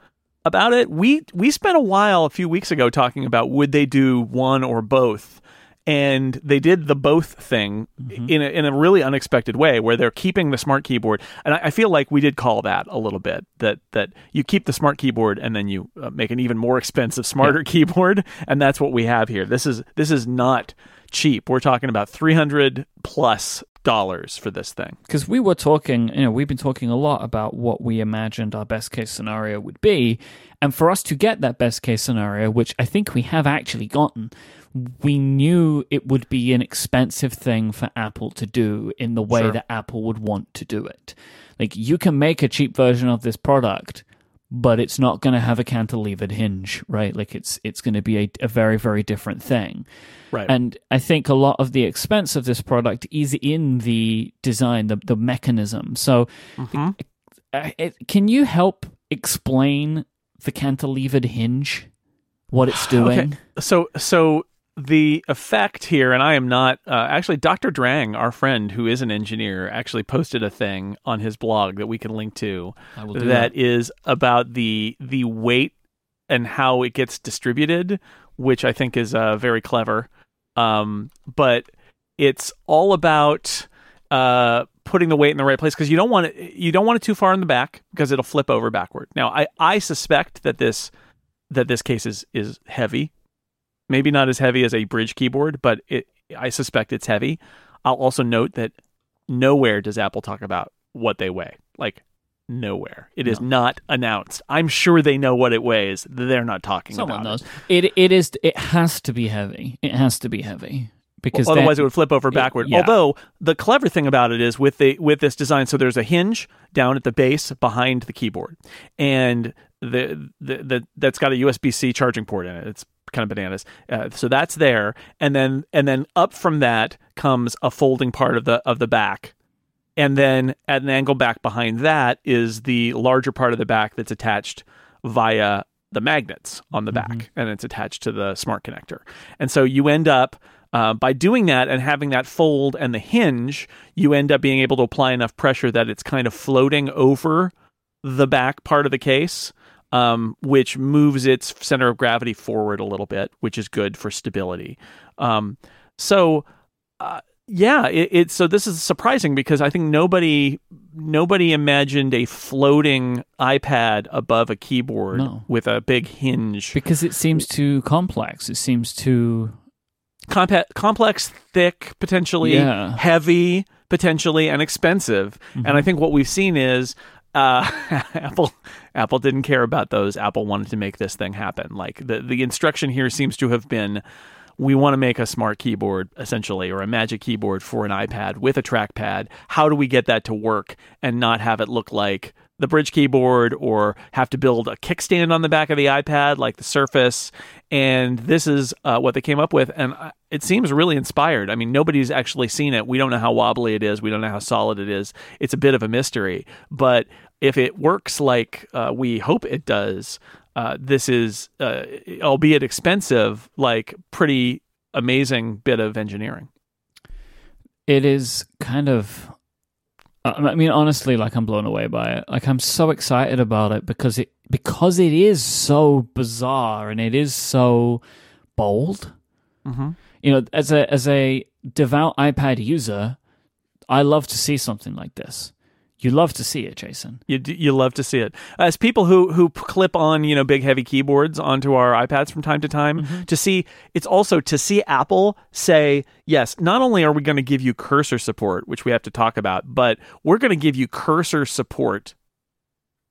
about it. We we spent a while a few weeks ago talking about would they do one or both. And they did the both thing
Mm-hmm.
in a, in a really unexpected way, where they're keeping the smart keyboard, and I, I feel like we did call that a little bit that that you keep the smart keyboard and then you uh, make an even more expensive, smarter [LAUGHS] keyboard, and that's what we have here. This is this is not cheap. We're talking about three hundred plus dollars for this thing.
because we were talking, you know, we've been talking a lot about what we imagined our best case scenario would be. And for us to get that best case scenario, which I think we have actually gotten, we knew it would be an expensive thing for Apple to do in the way
Sure.
that Apple would want to do it. Like, you can make a cheap version of this product. But it's not going to have a cantilevered hinge, right? Like it's it's going to be a, a very very different thing.
Right.
And I think a lot of the expense of this product is in the design, the, the mechanism. So,
Mhm.
uh, it, can you help explain the cantilevered hinge, what it's doing?
So so the effect here, and I am not uh, actually Dr. Drang, our friend who is an engineer, actually posted a thing on his blog that we can link to
do
that is about the the weight and how it gets distributed, which I think is uh, very clever. Um, but it's all about uh, putting the weight in the right place because you don't want it you don't want it too far in the back because it'll flip over backward. Now, I I suspect that this that this case is is heavy. Maybe not as heavy as a Brydge keyboard, but it I suspect it's heavy. I'll also note that nowhere does Apple talk about what they weigh. Like nowhere. It is
No.
not announced. I'm sure they know what it weighs. They're not talking
Someone
about
knows.
it.
It it is. It has to be heavy. It has to be heavy because
Well, otherwise
then-
it would flip over backward.
yeah.
Although the clever thing about it is with the with this design, so there's a hinge down at the base behind the keyboard, and the the, the that's got a USB C charging port in it. It's kind of bananas. Uh, so that's there, and then and then up from that comes a folding part of the of the back. And then at an angle back behind that is the larger part of the back that's attached via the magnets on the back, and it's attached to the smart connector. And so you end up uh, by doing that and having that fold and the hinge, you end up being able to apply enough pressure that it's kind of floating over the back part of the case, um, which moves its center of gravity forward a little bit, which is good for stability. Um, so, uh, yeah, it, it's so this is surprising because I think nobody nobody imagined a floating iPad above a keyboard
No.
with a big hinge
because it seems too complex. It seems too
Compa- complex, thick, potentially
Yeah.
heavy, potentially, and expensive. And I think what we've seen is uh, [LAUGHS] Apple Apple didn't care about those. Apple wanted to make this thing happen. Like the the instruction here seems to have been. We want to make a smart keyboard, essentially, or a magic keyboard for an iPad with a trackpad. How do we get that to work and not have it look like the Brydge keyboard or have to build a kickstand on the back of the iPad like the Surface? And this is uh, what they came up with. And uh, it seems really inspired. I mean, nobody's actually seen it. We don't know how wobbly it is, we don't know how solid it is. It's a bit of a mystery. But if it works like uh, we hope it does, uh, this is, uh, albeit expensive, like pretty amazing bit of engineering.
it is kind of I mean honestly like I'm blown away by it. Like I'm so excited about it because it because it is so bizarre and it is so bold.
Mm-hmm.
You know, as a as a devout iPad user, I love to see something like this. You love to see it, Jason.
You you love to see it. As people who who clip on you know big heavy keyboards onto our iPads from time to time, mm-hmm. to see it's also to see Apple say yes. Not only are we going to give you cursor support, which we have to talk about, but we're going to give you cursor support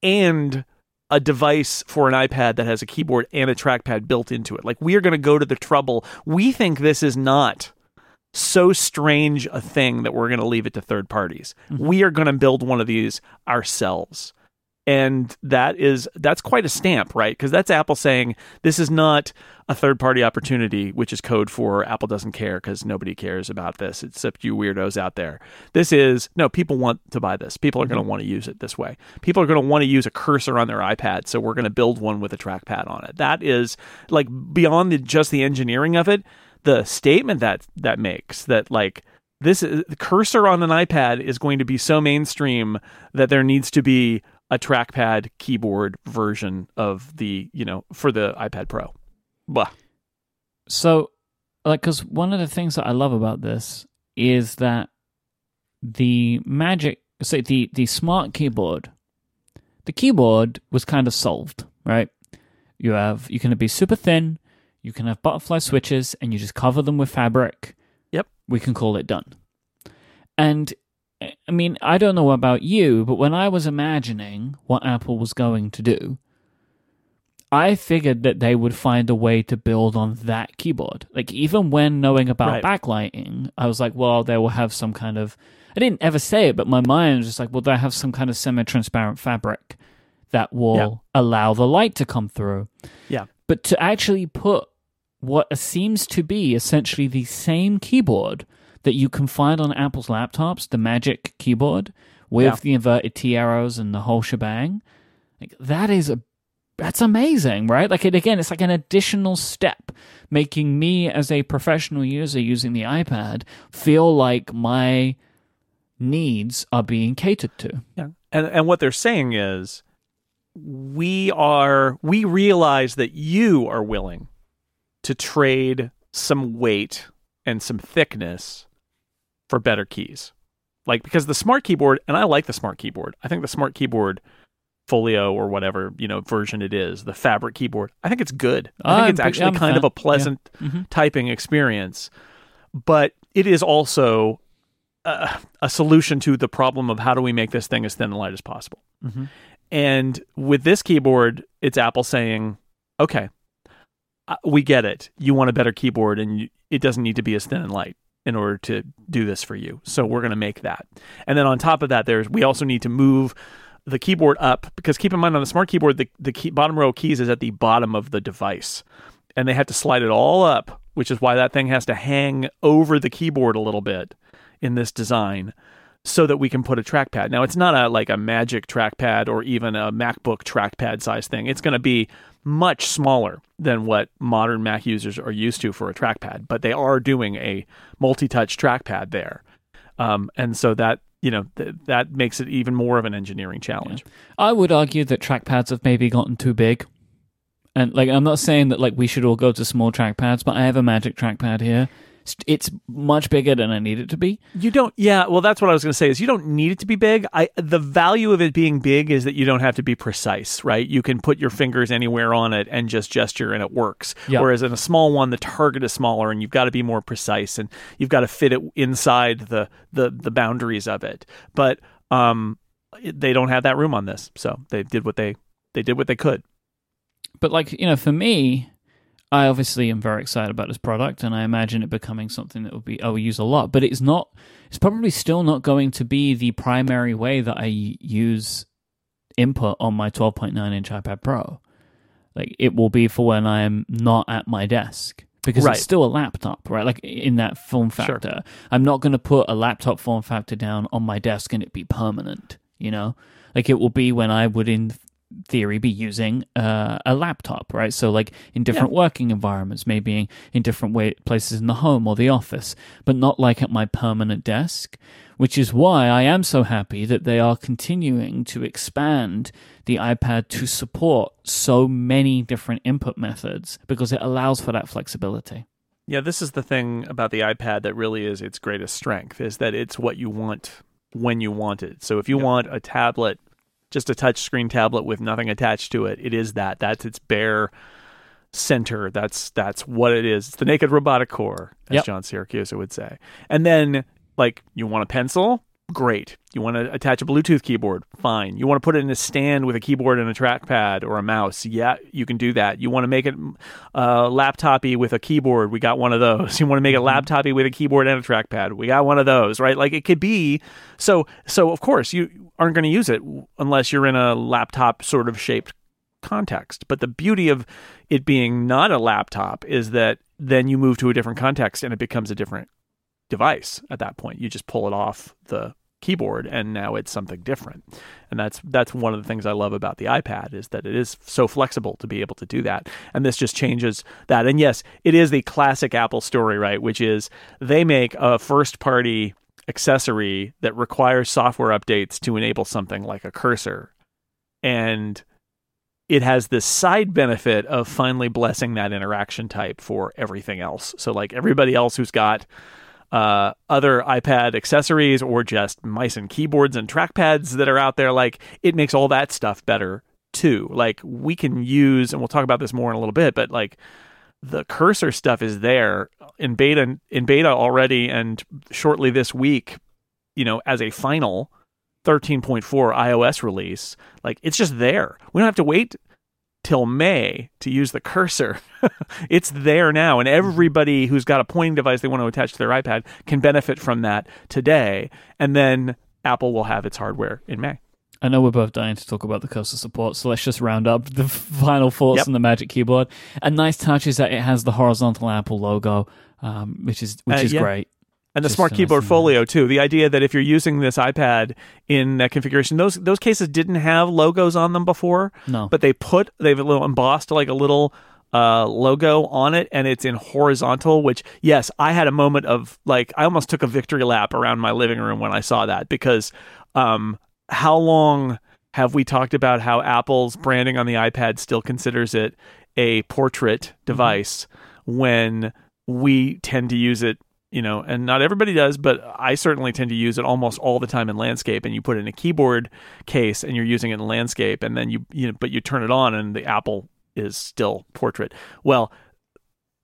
and a device for an iPad that has a keyboard and a trackpad built into it. Like we are going to go to the trouble. We think this is not so strange a thing that we're going to leave it to third parties. Mm-hmm. We are going to build one of these ourselves. and that is that's quite a stamp, right? Because that's Apple saying this is not a third party opportunity, which is code for Apple doesn't care because nobody cares about this except you weirdos out there. This is no, people want to buy this. People are going to mm-hmm. want to use it this way. People are going to want to use a cursor on their iPad, so we're going to build one with a trackpad on it. That is like beyond the, just the engineering of it, the statement that that makes that like this is, the cursor on an iPad is going to be so mainstream that there needs to be a trackpad keyboard version of the you know for the iPad Pro. Blah.
So, like, because one of the things that I love about this is that the magic, say the the smart keyboard, the keyboard was kind of solved, right? You have you can be super thin, you can have butterfly switches, and you just cover them with fabric.
Yep.
We can call it done. And eh, I mean, I don't know about you, but when I was imagining what Apple was going to do, I figured that they would find a way to build on that keyboard. Like, even when knowing about
Right.
backlighting, I was like, well, they will have some kind of. I didn't ever say it, but my mind was just like, well, they have some kind of semi transparent fabric that will
Yeah.
allow the light to come through.
Yeah.
But to actually put what seems to be essentially the same keyboard that you can find on Apple's laptops, the Magic keyboard with
Yeah.
the inverted T arrows and the whole shebang, like that is a that's amazing, right? Like it again, it's like an additional step, making me as a professional user using the iPad feel like my needs are being catered to.
Yeah. And and what they're saying is we are we realize that you are willing to trade some weight and some thickness for better keys. Like because the smart keyboard and I like the smart keyboard. I think the smart keyboard folio or whatever, you know, version it is, the fabric keyboard. I think it's good. I think
I'm
it's actually
I'm
kind of a pleasant
Mhm.
typing experience. But it is also a, a solution to the problem of how do we make this thing as thin and light as possible.
Mhm.
And with this keyboard, it's Apple saying, okay, uh, we get it. You want a better keyboard, and you, it doesn't need to be as thin and light in order to do this for you. So we're going to make that. And then on top of that, there's we also need to move the keyboard up because keep in mind on the smart keyboard, the the key, bottom row of keys is at the bottom of the device, and they have to slide it all up, which is why that thing has to hang over the keyboard a little bit in this design so that we can put a trackpad. Now it's not a like a magic trackpad or even a MacBook trackpad size thing. It's going to be much smaller than what modern Mac users are used to for a trackpad, but they are doing a multi-touch trackpad there. Um, and so that, you know, th- that makes it even more of an engineering challenge.
I would argue that trackpads have maybe gotten too big. And like I'm not saying that like we should all go to small trackpads, but I have a magic trackpad here. It's- much bigger than I need it to be.
You don't, yeah. Well, that's what I was going to say. Is you don't need it to be big. I the value of it being big is that you don't have to be precise, right? You can put your fingers anywhere on it and just gesture, and it works.
Yeah.
Whereas in a small one, the target is smaller, and you've got to be more precise, and you've got to fit it inside the the the boundaries of it. But um, they don't have that room on this, so they did what they they did what they could.
But like you know, for me, I obviously am very excited about this product, and I imagine it becoming something that will be I will use a lot. But it's not. It's probably still not going to be the primary way that I use input on my 12.9 inch iPad Pro. Like it will be for when I am not at my desk because
Right.
it's still a laptop, right? Like in that form
Sure.
factor. I'm not going to put a laptop form factor down on my desk and it be permanent, you know? Like it will be when I would in theory be using uh, a laptop, right? So like in different working environments, maybe in, different way, places in the home or the office, but not like at my permanent desk, which is why I am so happy that they are continuing to expand the iPad to support so many different input methods because it allows for that flexibility.
Yeah, this is the thing about the iPad that really is its greatest strength is that it's what you want when you want it. So if you want a tablet, just a touch screen tablet with nothing attached to it, it is that. That's its bare center. That's that's what it is. It's the naked robotic core, as
Yep.
John Siracusa would say. And then like you want a pencil, Great. You want to attach a Bluetooth keyboard? Fine. You want to put it in a stand with a keyboard and a trackpad or a mouse? Yeah, you can do that. You want to make it uh, laptopy with a keyboard? We got one of those. [LAUGHS] You want to make it laptopy with a keyboard and a trackpad? We got one of those, right? Like it could be. So, so of course you aren't going to use it unless you're in a laptop sort of shaped context. But the beauty of it being not a laptop is that then you move to a different context and it becomes a different device at that point. You just pull it off the keyboard and now it's something different. And that's that's one of the things I love about the iPad is that it is so flexible to be able to do that. And this just changes that. And yes, it is the classic Apple story, right, which is they make a first party accessory that requires software updates to enable something like a cursor. And it has this side benefit of finally blessing that interaction type for everything else. So like everybody else who's got uh, other iPad accessories or just mice and keyboards and trackpads that are out there, like it makes all that stuff better too. Like we can use, and we'll talk about this more in a little bit, but like the cursor stuff is there in beta in beta already, and shortly this week, you know, as a final 13.4 iOS release, like it's just there. We don't have to wait till May to use the cursor. [LAUGHS] it's there now, and everybody who's got a pointing device they want to attach to their iPad can benefit from that today. And then Apple will have its hardware in May.
I know we're both dying to talk about the cursor support, so let's just round up the [LAUGHS] final thoughts yep. on the Magic Keyboard. A nice touch is that it has the horizontal Apple logo, um, which is which uh, is yeah. great
and the Just smart keyboard folio too. The idea that if you're using this iPad in that configuration, those those cases didn't have logos on them before.
No,
but they put they've a little embossed like a little uh, logo on it, and it's in horizontal. Which yes, I had a moment of like I almost took a victory lap around my living room when I saw that because um, how long have we talked about how Apple's branding on the iPad still considers it a portrait mm-hmm. device mm-hmm. when we tend to use it you know, and not everybody does, but I certainly tend to use it almost all the time in landscape. And you put it in a keyboard case, and you're using it in landscape, and then you, you know, but you turn it on, and the Apple is still portrait. Well,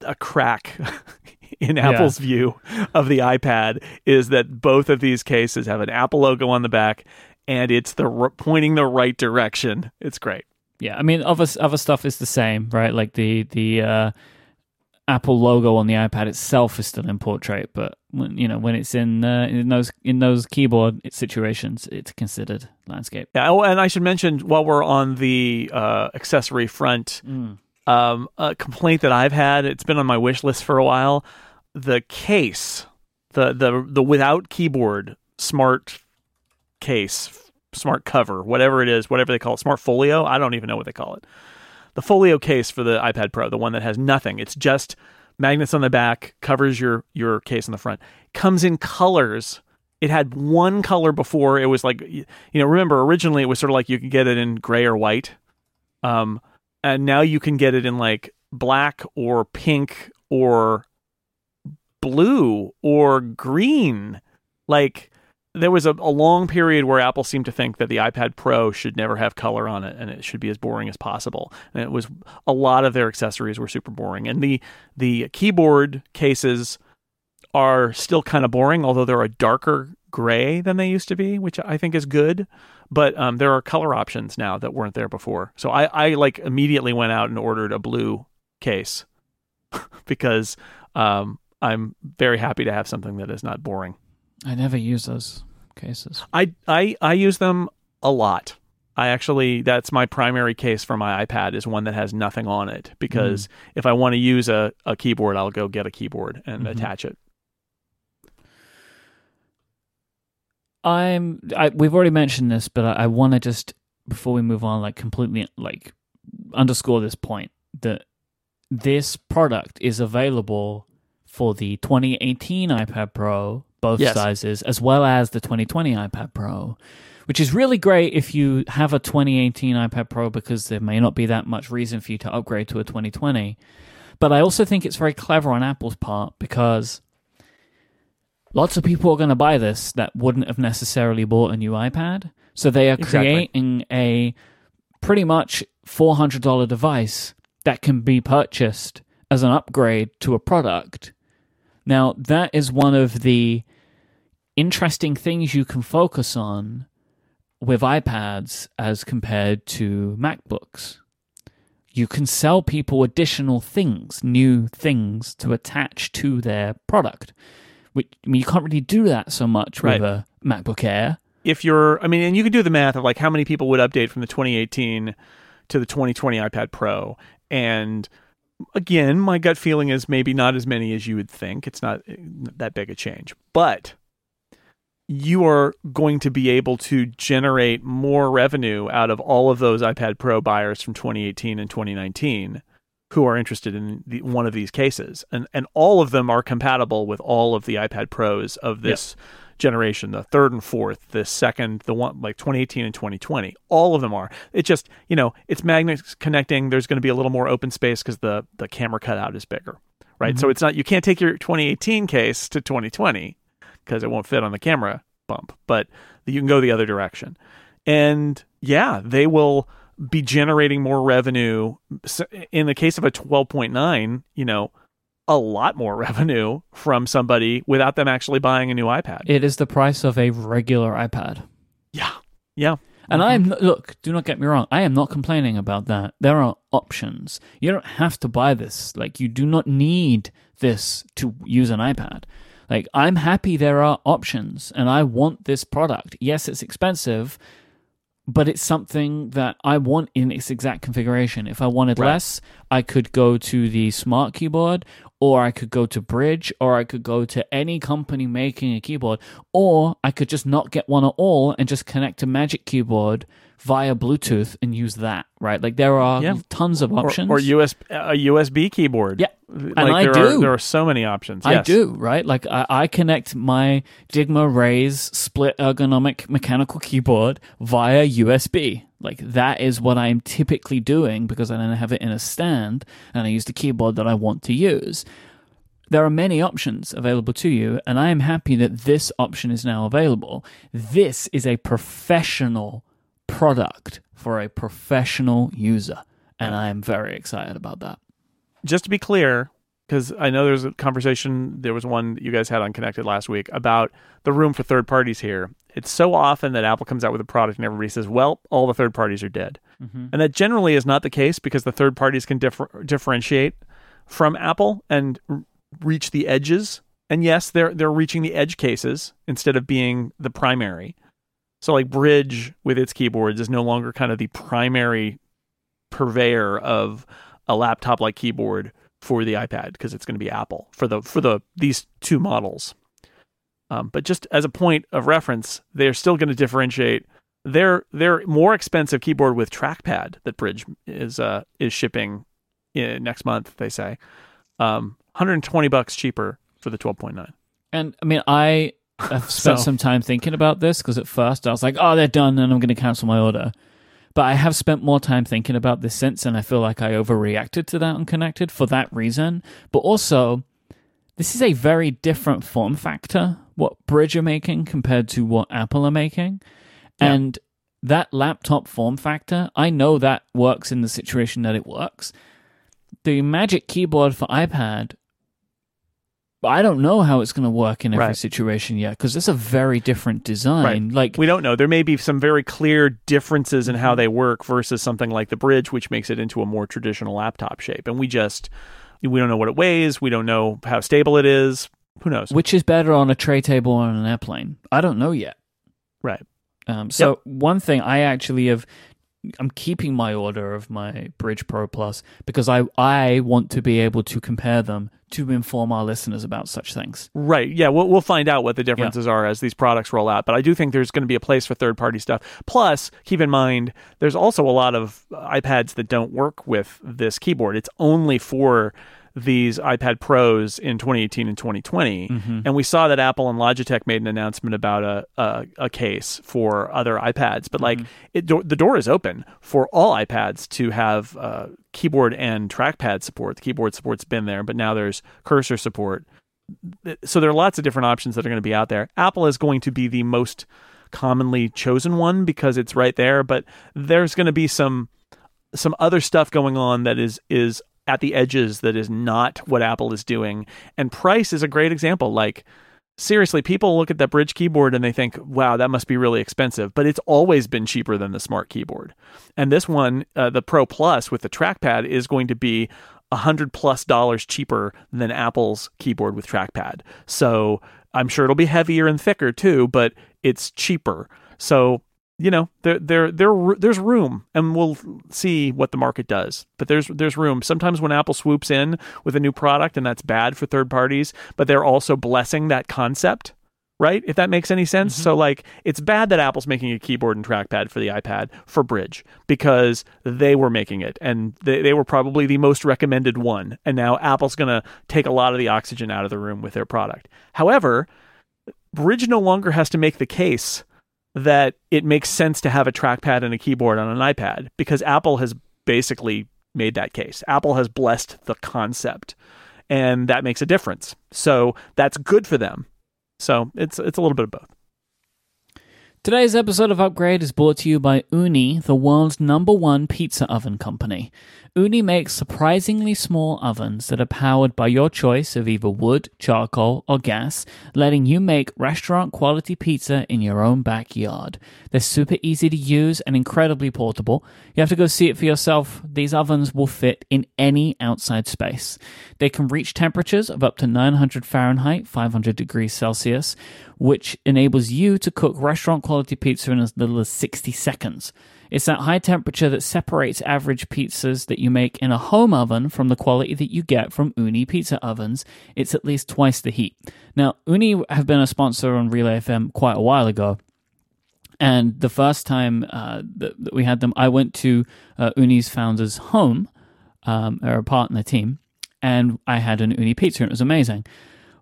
a crack [LAUGHS] in Apple's yeah. view of the iPad is that both of these cases have an Apple logo on the back, and it's the pointing the right direction. It's great.
Yeah, I mean, other other stuff is the same, right? Like the the. uh Apple logo on the iPad itself is still in portrait, but when, you know when it's in uh, in those in those keyboard situations, it's considered landscape.
Yeah, oh, and I should mention while we're on the uh, accessory front,
mm.
um, a complaint that I've had. It's been on my wish list for a while. The case, the the the without keyboard smart case, smart cover, whatever it is, whatever they call it, smart folio. I don't even know what they call it the folio case for the iPad Pro, the one that has nothing. It's just magnets on the back, covers your your case on the front. Comes in colors. It had one color before. It was like you know, remember originally it was sort of like you could get it in gray or white. Um and now you can get it in like black or pink or blue or green. Like there was a, a, long period where Apple seemed to think that the iPad Pro should never have color on it and it should be as boring as possible. And it was a lot of their accessories were super boring. And the the keyboard cases are still kind of boring, although they're a darker gray than they used to be, which I think is good. But um, there are color options now that weren't there before. So I, I like immediately went out and ordered a blue case [LAUGHS] because um, I'm very happy to have something that is not boring.
I never use those cases.
I I I use them a lot. I actually that's my primary case for my iPad is one that has nothing on it because mm. if I want to use a, a keyboard, I'll go get a keyboard and mm-hmm. attach it.
I'm I, we've already mentioned this, but I, I want to just before we move on, like completely like underscore this point that this product is available for the 2018 iPad Pro both yes. sizes, as well as the 2020 iPad Pro, which is really great if you have a 2018 iPad Pro because there may not be that much reason for you to upgrade to a 2020. But I also think it's very clever on Apple's part because lots of people are going to buy this that wouldn't have necessarily bought a new iPad. So they are exactly. creating a pretty much $400 device that can be purchased as an upgrade to a product. Now, that is one of the interesting things you can focus on with iPads as compared to MacBooks. You can sell people additional things, new things to attach to their product. Which I mean, you can't really do that so much
Right.
with a MacBook Air.
if you're i mean and you can do the math of like how many people would update from the 2018 to the 2020 ipad pro and again my gut feeling is maybe not as many as you would think it's not eh, that big a change but you are going to be able to generate more revenue out of all of those ipad pro buyers from 2018 and 2019 who are interested in the, one of these cases and and all of them are compatible with all of the ipad pros of this generation, the third and fourth, the second, the one like 2018 and 2020. All of them are. It just, you know, it's magnets connecting. There's going to be a little more open space because the the camera cutout is bigger, right? Mm-hmm. So it's not you can't take your 2018 case to 2020 because it won't fit on the camera bump, but you can go the other direction. And yeah, they will be generating more revenue. In the case of a 12.9, you know, a lot more [LAUGHS] revenue from somebody without them actually buying a new iPad.
It is the price of a regular iPad.
yeah. Yeah.
And mm-hmm. I am look, do not get me wrong, I am not complaining about that. There are options. You don't have to buy this. Like you do not need this to use an iPad. Like I'm happy there are options and I want this product. Yes, it's expensive, but it's something that I want in its exact configuration. If I wanted
Right.
less, I could go to the smart keyboard or I could go to Brydge or I could go to any company making a keyboard or I could just not get one at all and just connect a Magic Keyboard via Bluetooth and use that, right? Like there are
Yeah.
tons of options.
or US, uh, a USB keyboard.
Yeah.
Like
And I
there
do.
Are, there are so many options.
I
Yes.
do, right? Like I, I connect my Dygma Raise split ergonomic mechanical keyboard via USB. Like that is what I'm typically doing because I don't have it in a stand and I use the keyboard that I want to use. There are many options available to you, and I am happy that this option is now available. This is a professional product for a professional user, and I am very excited about that.
Just to be clear, because I know there's a conversation, there was one you guys had on Connected last week about the room for third parties here. It's so often that Apple comes out with a product and everybody says, well, all the third parties are dead. Mm-hmm. And that generally is not the case because the third parties can differ- differentiate from Apple and r- reach the edges. And yes, they're they're reaching the edge cases instead of being the primary. So like Brydge with its keyboards is no longer kind of the primary purveyor of a laptop like keyboard for the iPad because it's going to be Apple for the for the these two models. Um, but just as a point of reference, they're still going to differentiate their their more expensive keyboard with trackpad that Brydge is uh, is shipping in, next month. They say um, 120 bucks cheaper for the 12.9.
And I mean, I have [LAUGHS] spent
So-
some time thinking about this because at first I was like, oh, they're done and I'm going to cancel my order. But I have spent more time thinking about this since, and I feel like I overreacted to that unconnected for that reason. But also, this is a very different form factor, what Brydge are making compared to what Apple are making.
Yeah.
And that laptop form factor, I know that works in the situation that it works. The Magic Keyboard for iPad, I don't know how it's going to work in every
Right.
situation yet because it's a very different design. Like,
We don't know. There may be some very clear differences in how they work versus something like the Brydge, which makes it into a more traditional laptop shape. And we just we don't know what it weighs. We don't know how stable it is. Who knows?
which is better on a tray table or on an airplane? I don't know yet.
Right.
Um, so one thing I actually have, I'm keeping my order of my Brydge Pro Plus because I I want to be able to compare them to inform our listeners about such things.
Right. Yeah, we'll we'll find out what the differences are as these products roll out. But I do think there's going to be a place for third party stuff. Plus, keep in mind there's also a lot of iPads that don't work with this keyboard. It's only for these iPad Pros in 2018 and 2020. And we saw that Apple and Logitech made an announcement about a a, a case for other iPads. But like it, do- the door is open for all iPads to have uh, keyboard and trackpad support. The keyboard support's been there, but now there's cursor support so there are lots of different options that are going to be out there. Apple is going to be the most commonly chosen one because it's right there, but there's going to be some some other stuff going on that is is at the edges that is not what Apple is doing. And price is a great example. Like seriously, people look at that Brydge keyboard and they think, wow, that must be really expensive. But it's always been cheaper than the Smart keyboard. And this one, uh, the Pro Plus with the trackpad, is going to be a hundred plus dollars cheaper than Apple's keyboard with trackpad. So I'm sure it'll be heavier and thicker too, but it's cheaper. So you know there there there there's room and we'll see what the market does but there's there's room. Sometimes when apple swoops in with a new product and that's bad for third parties but they're also blessing that concept right? If that makes any sense. Mm-hmm. so like it's bad that apple's making a keyboard and trackpad for the ipad for Brydge because they were making it and they, they were probably the most recommended one. And now apple's going to take a lot of the oxygen out of the room with their product. However Brydge no longer has to make the case that it makes sense to have a trackpad and a keyboard on an iPad because Apple has basically made that case. Apple has blessed the concept and that makes a difference. So that's good for them. So it's it's a little bit of both.
Today's episode of Upgrade is brought to you by Ooni, the world's number one pizza oven company. Ooni makes surprisingly small ovens that are powered by your choice of either wood, charcoal, or gas, letting you make restaurant quality pizza in your own backyard. They're super easy to use and incredibly portable. You have to go see it for yourself. These ovens will fit in any outside space. They can reach temperatures of up to 900 Fahrenheit, 500 degrees Celsius, which enables you to cook restaurant quality pizza in as little as 60 seconds. It's that high temperature that separates average pizzas that you make in a home oven from the quality that you get from Ooni pizza ovens. It's at least twice the heat. Now, Ooni have been a sponsor on Relay FM quite a while ago. And the first time uh, that, that, we had them, I went to uh, Ooni's founder's home, um, or a partner team, and I had an Ooni pizza, and it was amazing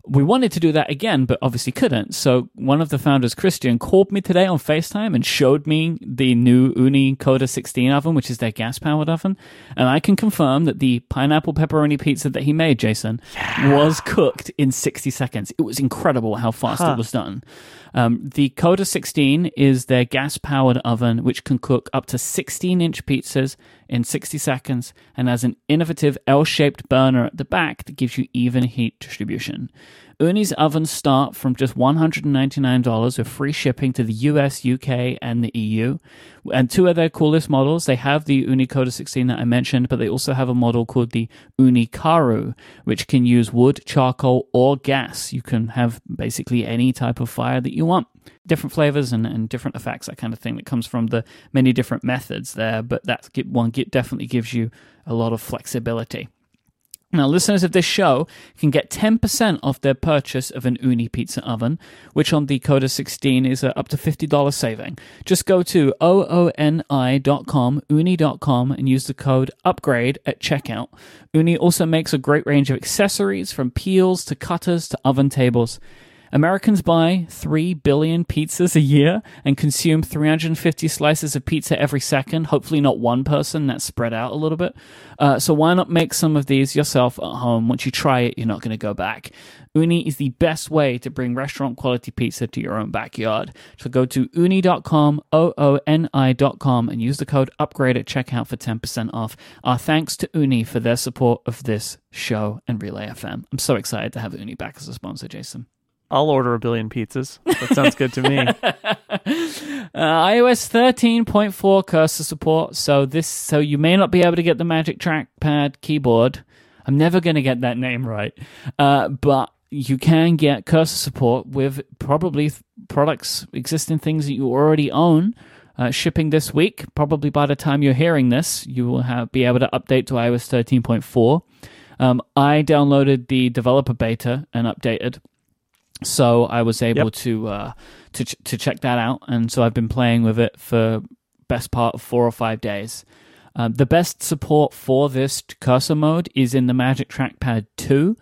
we wanted to do that again, but obviously couldn't. So one of the founders, Christian, called me today on FaceTime and showed me the new Ooni Koda 16 oven, which is their gas powered oven. And I can confirm that the pineapple pepperoni pizza that he made, Jason, yeah. was cooked in 60 seconds. It was incredible how fast huh. it was done. Um, the Koda 16 is their gas powered oven, which can cook up to 16 inch pizzas in 60 seconds and has an innovative L shaped burner at the back that gives you even heat distribution. Ooni's ovens start from just $199 with free shipping to the US, UK, and the EU. And two of their coolest models, they have the Ooni Koda 16 that I mentioned, but they also have a model called the Ooni Karu, which can use wood, charcoal, or gas. You can have basically any type of fire that you want. Different flavors and, and different effects, that kind of thing that comes from the many different methods there, but that one definitely gives you a lot of flexibility. Now, listeners of this show can get 10% off their purchase of an Ooni pizza oven, which on the Koda 16 is a up to $50 saving. Just go to ooni.com, ooni.com, and use the code UPGRADE at checkout. Ooni also makes a great range of accessories from peels to cutters to oven tables. Americans buy 3 billion pizzas a year and consume 350 slices of pizza every second. Hopefully, not one person, that's spread out a little bit. Uh, so, why not make some of these yourself at home? Once you try it, you're not going to go back. Ooni is the best way to bring restaurant quality pizza to your own backyard. So, go to ooni.com, O O N I.com, and use the code UPGRADE at checkout for 10% off. Our thanks to Ooni for their support of this show and Relay FM. I'm so excited to have Ooni back as a sponsor, Jason.
I'll order a billion pizzas. That sounds good to me. [LAUGHS]
uh, iOS 13.4 cursor support. So this, so you may not be able to get the Magic Trackpad keyboard. I'm never going to get that name right, uh, but you can get cursor support with probably products, existing things that you already own. Uh, shipping this week. Probably by the time you're hearing this, you will have be able to update to iOS 13.4. Um, I downloaded the developer beta and updated so I was able yep. to uh, to ch- to check that out, and so I've been playing with it for best part of four or five days. Um, the best support for this cursor mode is in the Magic Trackpad 2.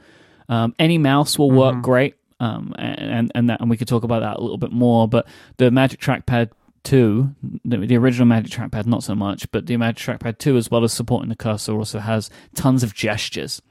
Um, any mouse will work mm-hmm. great, um, and and that, and we could talk about that a little bit more. But the Magic Trackpad 2, the, the, original Magic Trackpad, not so much, but the Magic Trackpad 2, as well as supporting the cursor, also has tons of gestures.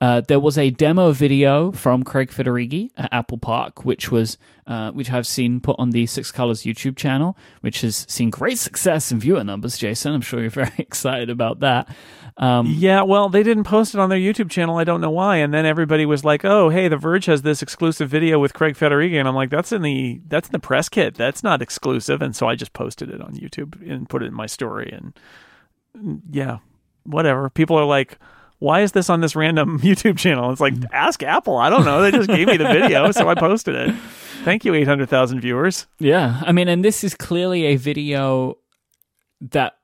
Uh, there was a demo video from Craig Federighi at Apple Park, which was uh, which I've seen put on the Six Colors YouTube channel, which has seen great success in viewer numbers. Jason, I'm sure you're [LAUGHS] very excited about that. Um,
Yeah, well, they didn't post it on their YouTube channel. I don't know why. And then everybody was like, "Oh, hey, The Verge has this exclusive video with Craig Federighi," and I'm like, "That's in the that's in the press kit. That's not exclusive." And so I just posted it on YouTube and put it in my story. And yeah, whatever. People are like, "Why is this on this random [LAUGHS] YouTube channel?" It's like, ask Apple. I don't know. They just gave me the video, so I posted it. Thank you, eight hundred thousand viewers.
Yeah, I mean, and this is clearly a video that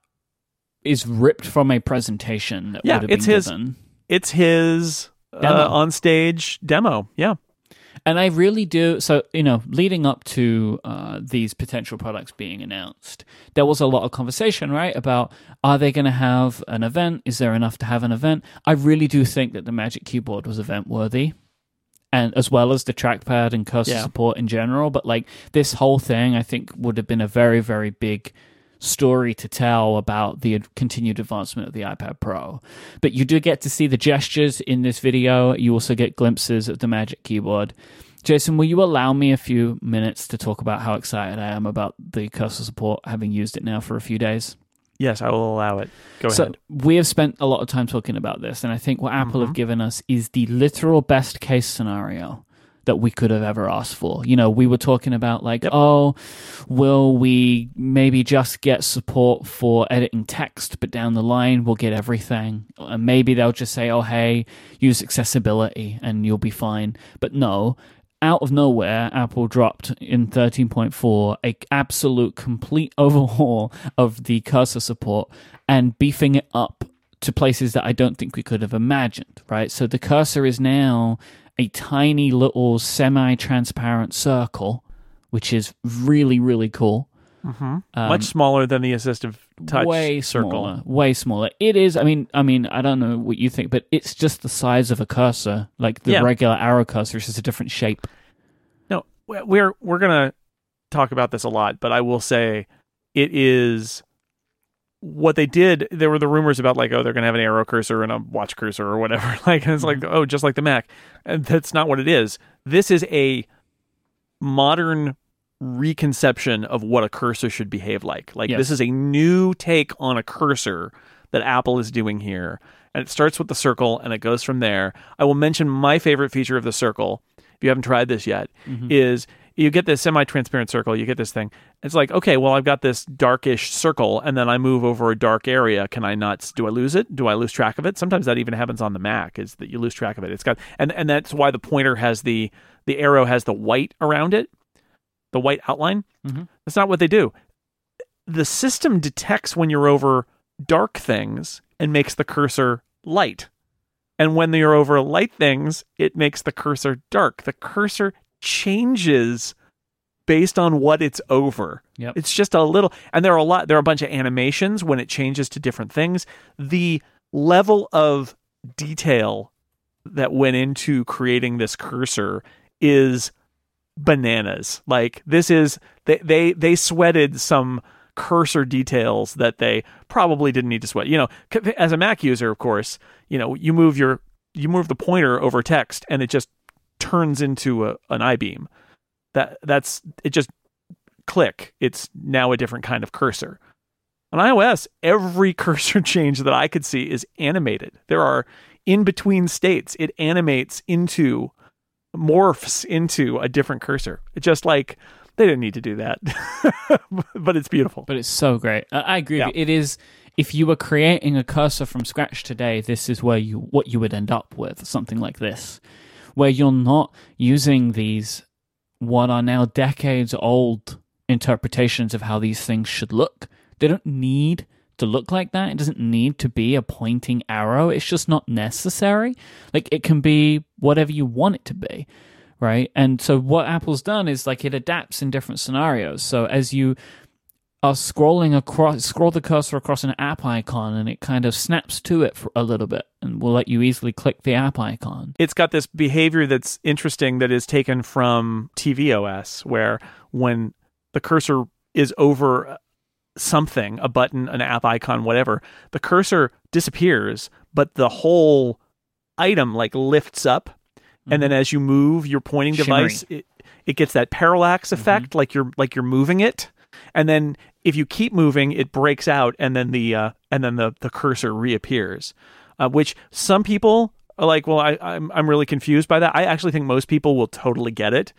is ripped from a presentation that
Yeah,
would have
it's
been
his-
given.
It's his uh, on stage demo. Yeah.
And I really do. So, you know, leading up to uh, these potential products being announced, there was a lot of conversation, right? About are they going to have an event? Is there enough to have an event? I really do think that the Magic Keyboard was event worthy. And as well as the trackpad and cursor
Yeah.
support in general. But like this whole thing, I think would have been a very, very big story to tell about the continued advancement of the iPad Pro. But you do get to see the gestures in this video. You also get glimpses of the Magic Keyboard. Jason, will you allow me a few minutes to talk about how excited I am about the cursor support, having used it now for a few days?
Yes, I will allow it. Go
so
ahead.
we have spent a lot of time talking about this, and I think what Apple
Mm-hmm.
have given us is the literal best case scenario that we could have ever asked for. You know, we were talking about like,
Yep.
oh, will we maybe just get support for editing text, but down the line we'll get everything, and maybe they'll just say, oh, hey, use accessibility and you'll be fine. But no. Out of nowhere, Apple dropped in 13.4 a absolute complete [LAUGHS] overhaul of the cursor support and beefing it up to places that I don't think we could have imagined, right? So the cursor is now a tiny little semi transparent circle, which is really, really cool. Um,
Much smaller than the assistive touch
way
circle.
smaller, way smaller. It is. I mean, I mean, I don't know what you think, but it's just the size of a cursor, like the
Yeah.
regular arrow cursor. It's just a different shape.
No, we're we're gonna talk about this a lot, but I will say it is what they did. There were the rumors about like, oh, they're gonna have an arrow cursor and a watch cursor or whatever. [LAUGHS] Like, and it's like, mm-hmm. oh, just like the Mac, and that's not what it is. This is a modern reconception of what a cursor should behave like. Like,
Yes.
this is a new take on a cursor that Apple is doing here. And it starts with the circle and it goes from there. I will mention my favorite feature of the circle, if you haven't tried this yet, mm-hmm. is you get this semi transparent circle, you get this thing. It's like, okay, well, I've got this darkish circle and then I move over a dark area. Can I not, do I lose it? Do I lose track of it? Sometimes that even happens on the Mac is that you lose track of it. It's got, and, and that's why the pointer has the, the arrow has the white around it, the white outline.
Mhm.
That's not what they do. The system detects when you're over dark things and makes the cursor light. And when you're over light things, it makes the cursor dark. The cursor changes based on what it's over.
Yep.
It's just a little and there are a lot there are a bunch of animations when it changes to different things. The level of detail that went into creating this cursor is bananas. Like this is they they they sweated some cursor details that they probably didn't need to sweat. You know, as a Mac user, of course, you know, you move your you move the pointer over text and it just turns into a, an I-beam. That that's it just click. It's now a different kind of cursor. On iOS, every [LAUGHS] cursor change that I could see is animated. There are in between states. It animates into morphs into a different cursor. It's just like they didn't need to do that. [LAUGHS] but it's beautiful.
But it's so great. I, I agree.
Yeah.
It is. If you were creating a cursor from scratch today, this is where you what you would end up with something like this, where you're not using these what are now decades old interpretations of how these things should look. They don't need to look like that. It doesn't need to be a pointing arrow. It's just not necessary. Like it can be whatever you want it to be right? And so what Apple's done is like it adapts in different scenarios. So as you are scrolling across, scroll the cursor across an app icon, and it kind of snaps to it for a little bit, and will let you easily click the app icon.
it's got this behavior that's interesting that is taken from tvOS, where when the cursor is over something, a button, an app icon, whatever, the cursor disappears, but the whole item like lifts up, and then mm-hmm. as you move your pointing device, it, it gets that parallax mm-hmm. effect, like you're like you're moving it, and then if you keep moving, it breaks out, and then the uh, and then the the cursor reappears, uh, which some people are like, well, I, I'm I'm really confused by that. I actually think most people will totally get it,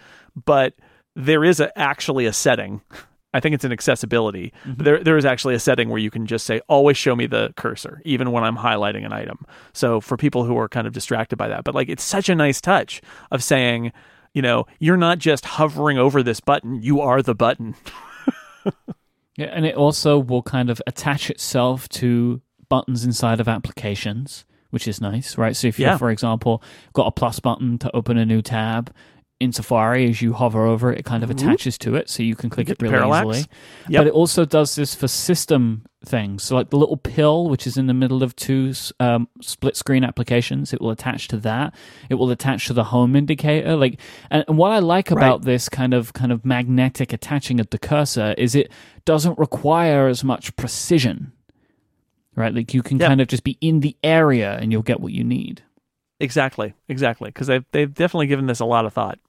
but there is a, actually a setting. I think it's an accessibility. But there there is actually a setting where you can just say, always show me the cursor, even when I'm highlighting an item. So for people who are kind of distracted by that, but like it's such a nice touch of saying, you know, you're not just hovering over this button, you are the button. [LAUGHS]
Yeah, and it also will kind of attach itself to buttons inside of applications, which is nice, right? So if you,
Yeah.
for example, got a plus button to open a new tab in Safari, as you hover over it, it kind of mm-hmm. attaches to it, so you can click
get
it really
parallax.
easily.
Yep.
But it also does this for system things. So like the little pill, which is in the middle of two um, split screen applications, it will attach to that. It will attach to the home indicator. Like, and, and what I like about this kind of kind of magnetic attaching of the cursor is it doesn't require as much precision. Right, like you can
Yep.
kind of just be in the area and you'll get what you need.
Exactly, exactly, because they've they've definitely given this a lot of thought.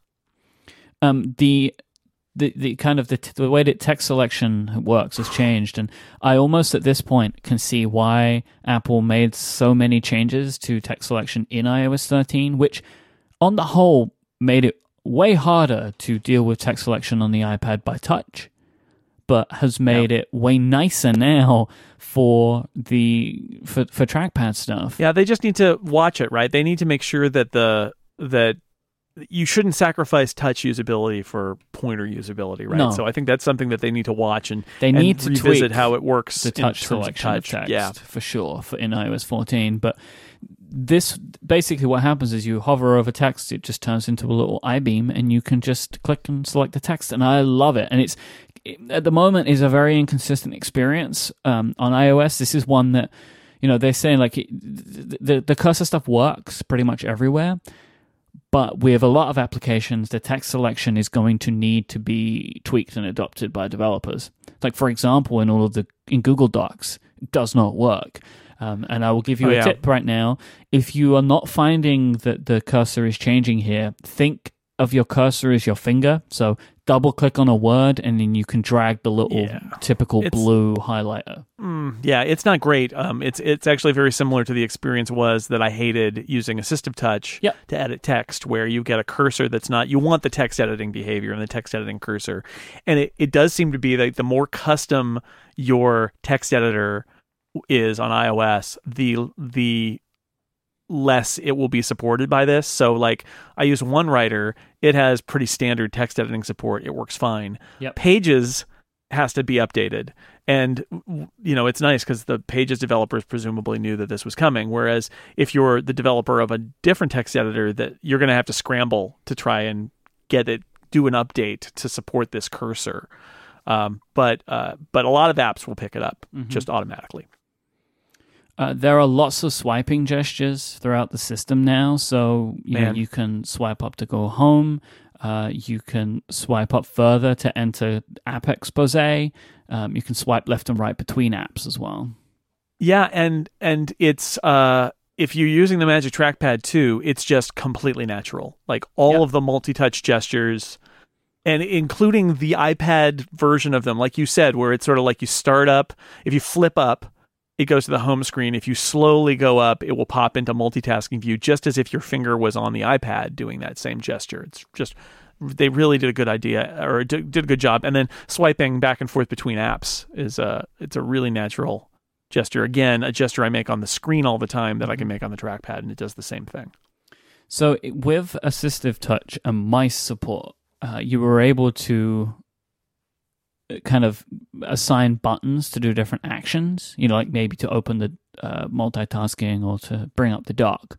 um, the the the kind of the t- the way that text selection works has changed, and I almost at this point can see why Apple made so many changes to text selection in iOS 13, which on the whole made it way harder to deal with text selection on the iPad by touch, but has made it way nicer now for the for for trackpad stuff.
Yeah, they just need to watch it, right? They need to make sure that the that you shouldn't sacrifice touch usability for pointer usability, right?
No.
So I think that's something that they need to watch and
They
and
need to
revisit how it works
the
in
touch selection
touch.
text
Yeah,
for sure for in iOS 14 but this basically what happens is you hover over text it just turns into a little i-beam and you can just click and select the text and I love it and it's it, at the moment is a very inconsistent experience um, on iOS this is one that you know they're saying like the the cursor stuff works pretty much everywhere but with a lot of applications, the text selection is going to need to be tweaked and adopted by developers. Like, for example, in all of the in Google Docs, it does not work. Um, and I will give you
Oh,
a
yeah.
tip right now. If you are not finding that the cursor is changing here, think of your cursor as your finger. So double click on a word, and then you can drag the little
Yeah.
typical
It's-
blue highlighter.
Mm, yeah, it's not great. Um, it's it's actually very similar to the experience was that I hated using Assistive Touch
Yep.
to edit text, where you get a cursor that's not. You want the text editing behavior and the text editing cursor, and it, it does seem to be that the more custom your text editor is on iOS, the the less it will be supported by this. So like I use 1Writer, it has pretty standard text editing support. It works fine.
Yep.
Pages has to be updated. And you know, it's nice cuz the Pages developers presumably knew that this was coming whereas if you're the developer of a different text editor that you're going to have to scramble to try and get it do an update to support this cursor. Um, but uh, but a lot of apps will pick it up just automatically.
Uh, there are lots of swiping gestures throughout the system now. So you, know, you can swipe up to go home. Uh, you can swipe up further to enter app expose. Um, you can swipe left and right between apps as well.
Yeah, and and it's uh if you're using the Magic Trackpad too, it's just completely natural. Like all
Yep.
of the multi-touch gestures and including the iPad version of them, like you said, where it's sort of like you start up, if you flip up, it goes to the home screen. If you slowly go up, it will pop into multitasking view just as if your finger was on the iPad doing that same gesture. It's just they really did a good idea or did, a good job. And then swiping back and forth between apps is a it's a really natural gesture. Again, a gesture I make on the screen all the time that I can make on the trackpad, and it does the same thing.
So with assistive touch and mice support, uh, you were able to kind of assign buttons to do different actions. You know, like maybe to open the uh, multitasking or to bring up the dock.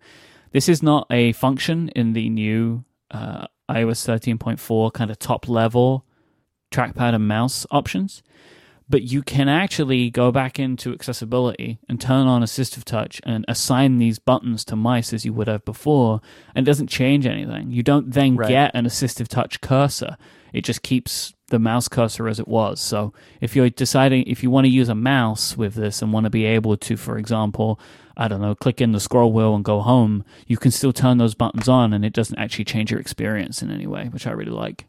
This is not a function in the new uh, iOS 13.4 kind of top level trackpad and mouse options. But you can actually go back into accessibility and turn on assistive touch and assign these buttons to mice as you would have before, and it doesn't change anything. You don't then
Right.
get an assistive touch cursor. It just keeps the mouse cursor as it was. So if you're deciding if you want to use a mouse with this and want to be able to, for example, I don't know, click in the scroll wheel and go home, you can still turn those buttons on and it doesn't actually change your experience in any way, which I really like.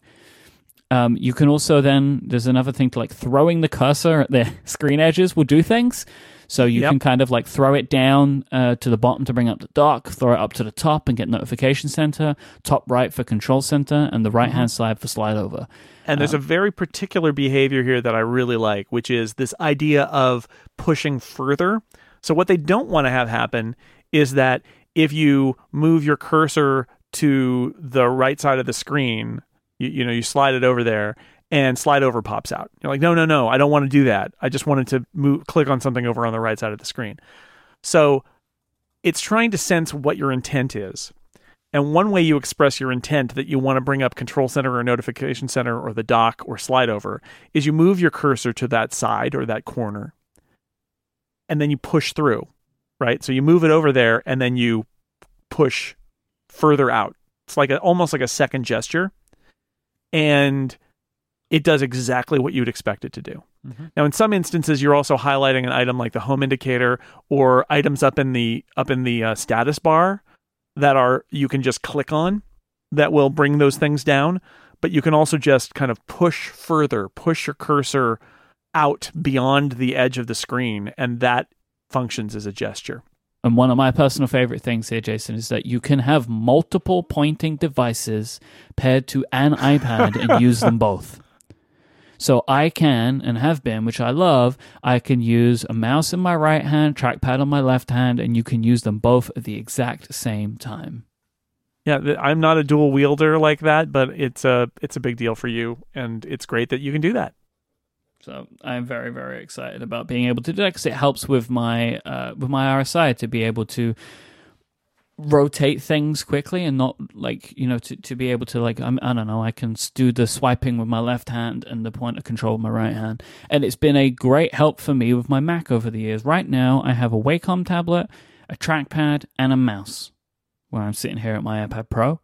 Um, you can also then there's another thing to like throwing the cursor at the [LAUGHS] screen edges will do things. So you
Yep.
can kind of like throw it down uh, to the bottom to bring up the dock, throw it up to the top and get notification center, top right for control center, and the right hand side for slide over.
And there's a very particular behavior here that I really like, which is this idea of pushing further. So, what they don't want to have happen is that if you move your cursor to the right side of the screen, you, you know, you slide it over there and slide over pops out. You're like, no, no, no, I don't want to do that. I just wanted to move, click on something over on the right side of the screen. So, it's trying to sense what your intent is. And one way you express your intent that you want to bring up Control Center or Notification Center or the dock or slide over is you move your cursor to that side or that corner and then you push through, right? So you move it over there and then you push further out. It's like a, almost like a second gesture. And it does exactly what you'd expect it to do. Now, in some instances, you're also highlighting an item like the home indicator or items up in the up in the uh, status bar that are you can just click on that will bring those things down. But you can also just kind of push further, push your cursor out beyond the edge of the screen, and that functions as a gesture.
And one of my personal favorite things here, Jason, is that you can have multiple pointing devices paired to an iPad and [LAUGHS] use them both. So I can and have been, which I love, I can use a mouse in my right hand, trackpad on my left hand, and you can use them both at the exact same time.
Yeah, I'm not a dual wielder like that, but it's a it's a big deal for you, and it's great that you can do that.
So I'm very, very excited about being able to do that because it helps with my uh, with my RSI to be able to rotate things quickly and not like you know to, to be able to like I'm, I don't know I can do the swiping with my left hand and the pointer control with my right hand and it's been a great help for me with my Mac over the years. Right now I have a Wacom tablet, a trackpad, and a mouse where I'm sitting here at my iPad Pro.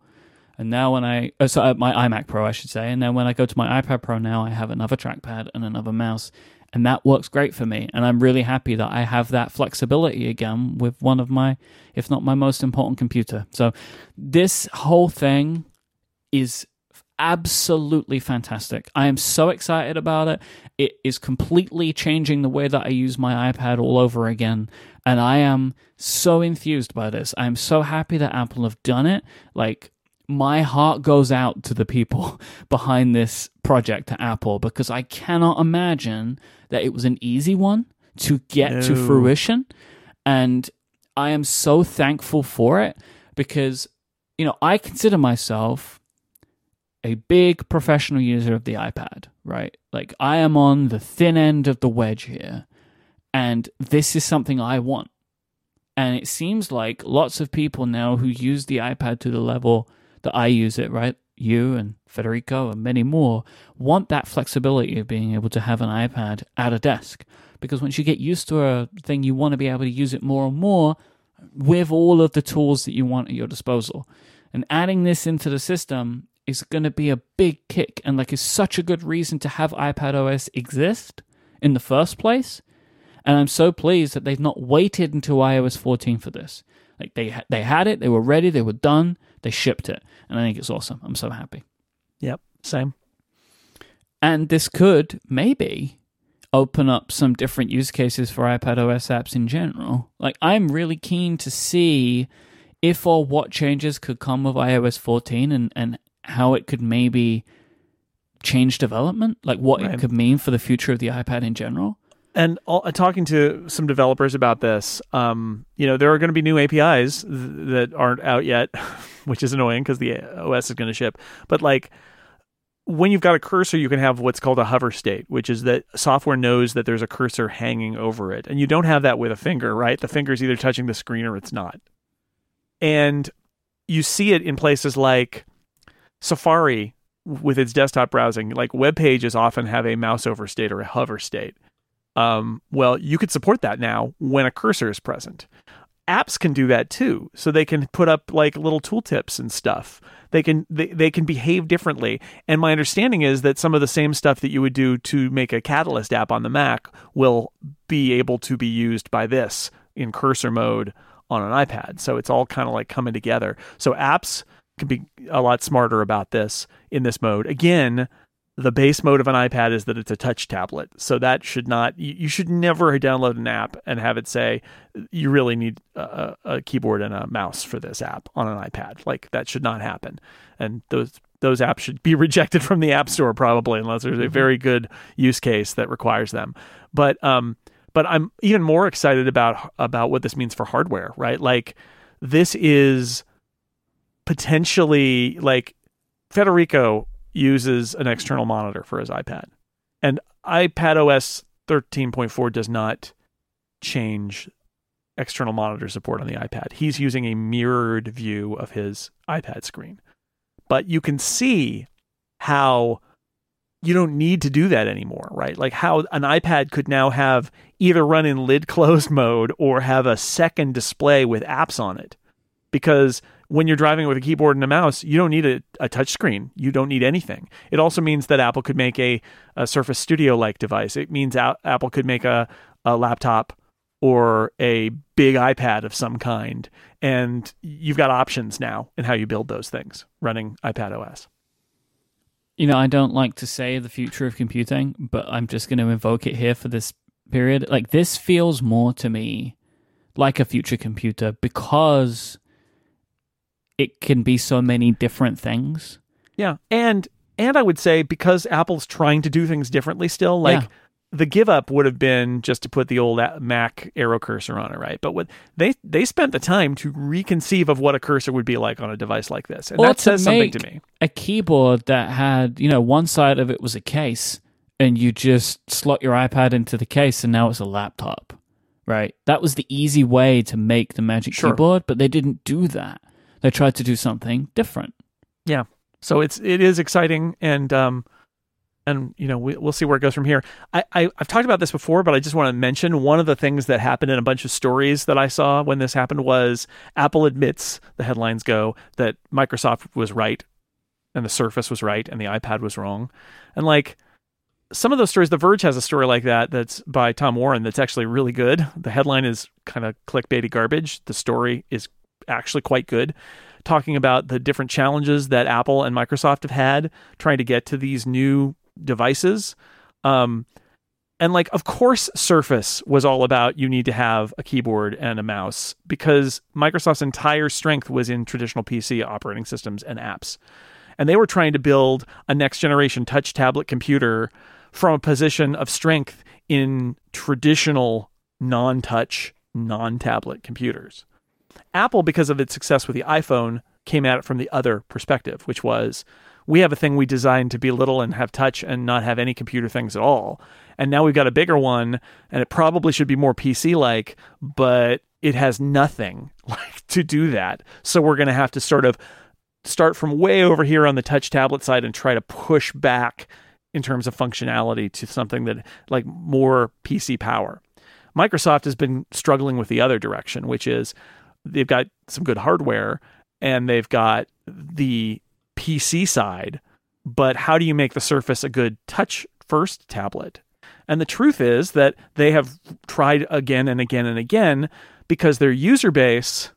And now when I, oh, so uh, my iMac Pro, I should say, and then when I go to my iPad Pro now, I have another trackpad and another mouse, and that works great for me. And I'm really happy that I have that flexibility again with one of my, if not my most important computer. So this whole thing is absolutely fantastic. I am so excited about it. It is completely changing the way that I use my iPad all over again. And I am so enthused by this. I'm so happy that Apple have done it. Like, my heart goes out to the people [LAUGHS] behind this project to Apple because I cannot imagine that it was an easy one to get to fruition. And I am so thankful for it because, you know, I consider myself a big professional user of the iPad, right? Like I am on the thin end of the wedge here, and this is something I want. And it seems like lots of people now who use the iPad to the level that I use it, right? You and Federico and many more want that flexibility of being able to have an iPad at a desk. Because once you get used to a thing, you want to be able to use it more and more with all of the tools that you want at your disposal. And adding this into the system is going to be a big kick and like is such a good reason to have iPad OS exist in the first place. And I'm so pleased that they've not waited until iOS 14 for this. Like they they had it, they were ready, they were done, they shipped it, and I think it's awesome. I'm so happy.
Yep, same.
And this could maybe open up some different use cases for iPad OS apps in general. Like, I'm really keen to see if or what changes could come with iOS 14 and, and how it could maybe change development, like what
Right.
it could mean for the future of the iPad in general.
And all, uh, talking to some developers about this, um, you know, there are going to be new APIs th- that aren't out yet, [LAUGHS] which is annoying because the OS is going to ship. But like when you've got a cursor, you can have what's called a hover state, which is that software knows that there's a cursor hanging over it, and you don't have that with a finger, right? The finger's either touching the screen or it's not. And you see it in places like Safari with its desktop browsing. Like web pages often have a mouse over state or a hover state. Um, well, you could support that now when a cursor is present. Apps can do that too. So they can put up like little tooltips and stuff. They can they, they can behave differently. And my understanding is that some of the same stuff that you would do to make a Catalyst app on the Mac will be able to be used by this in cursor mode on an iPad. So it's all kind of like coming together. So apps can be a lot smarter about this in this mode. Again, the base mode of an iPad is that it's a touch tablet. So that should not, you, should never download an app and have it say you really need a, a, keyboard and a mouse for this app on an iPad. Like that should not happen. And those, those apps should be [LAUGHS] rejected from the App Store probably, unless there's a mm-hmm. very good use case that requires them. But, um, but I'm even more excited about about what this means for hardware, right? Like this is potentially like Federico uses an external monitor for his iPad. And iPad OS 13.4 does not change external monitor support on the iPad. He's using a mirrored view of his iPad screen. But you can see how you don't need to do that anymore, right? Like how an iPad could now have either run in lid closed [LAUGHS] mode or have a second display with apps on it. Because when you're driving with a keyboard and a mouse, you don't need a, a touch screen. You don't need anything. It also means that Apple could make a, a Surface Studio like device. It means a- Apple could make a, a laptop or a big iPad of some kind. And you've got options now in how you build those things running iPad OS.
You know, I don't like to say the future of computing, but I'm just going to invoke it here for this period. Like, this feels more to me like a future computer because it can be so many different things.
Yeah. And and I would say because Apple's trying to do things differently still, like yeah. the give up would have been just to put the old uh, Mac arrow cursor on it, right? But what they they spent the time to reconceive of what a cursor would be like on a device like this, and or that says something to me.
A keyboard that had you know one side of it was a case, and you just slot your iPad into the case, and now it's a laptop, right? That was the easy way to make the Magic sure. Keyboard, but they didn't do that they tried to do something different.
Yeah. So it's it is exciting and um and you know we, will see where it goes from here. I, I have talked about this before, but I just want to mention one of the things that happened in a bunch of stories that I saw when this happened was Apple admits the headlines go that Microsoft was right and the Surface was right and the iPad was wrong, and like some of those stories, The Verge has a story like that that's by Tom Warren that's actually really good. The headline is kind of clickbaity garbage. The story is actually quite good, talking about the different challenges that Apple and Microsoft have had trying to get to these new devices. Um, and like, of course, Surface was all about you need to have a keyboard and a mouse because Microsoft's entire strength was in traditional PC operating systems and apps. And they were trying to build a next generation touch tablet computer from a position of strength in traditional non touch, non tablet computers. Apple, because of its success with the iPhone, came at it from the other perspective, which was we have a thing we designed to be little and have touch and not have any computer things at all. And now we've got a bigger one, and it probably should be more PC like, but it has nothing [LAUGHS] like to do that. So we're going to have to sort of start from way over here on the touch tablet side and try to push back in terms of functionality to something that like more PC power. Microsoft has been struggling with the other direction, which is they've got some good hardware and they've got the PC side, but how do you make the Surface a good touch first tablet? And the truth is that they have tried again and again and again because their user base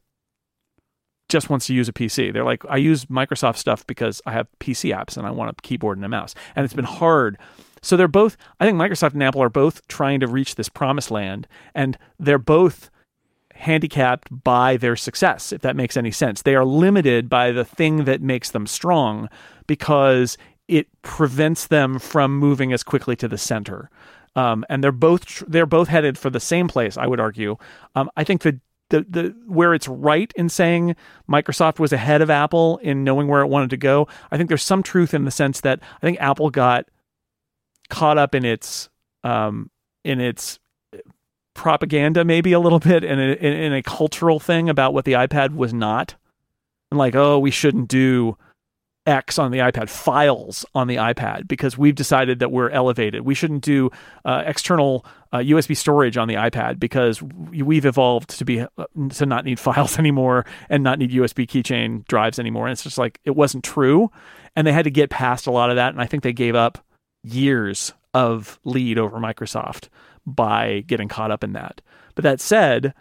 just wants to use a PC. They're like, I use Microsoft stuff because I have PC apps and I want a keyboard and a mouse. And it's been hard. So they're both, I think Microsoft and Apple are both trying to reach this promised land and they're both handicapped by their success, if that makes any sense. They are limited by the thing that makes them strong because it prevents them from moving as quickly to the center. Um, and they're both they're both headed for the same place. I would argue. Um, I think the, the the where it's right in saying Microsoft was ahead of Apple in knowing where it wanted to go. I think there's some truth in the sense that I think Apple got caught up in its um, in its propaganda maybe a little bit and in, a cultural thing about what the iPad was not. And like, oh, we shouldn't do X on the iPad, files on the iPad, because we've decided that we're elevated. We shouldn't do uh, external uh, USB storage on the iPad because we've evolved to be uh, to not need files [LAUGHS] anymore and not need USB keychain drives anymore. And it's just like it wasn't true, and they had to get past a lot of that. And I think they gave up years of lead over Microsoft by getting caught up in that. But that said,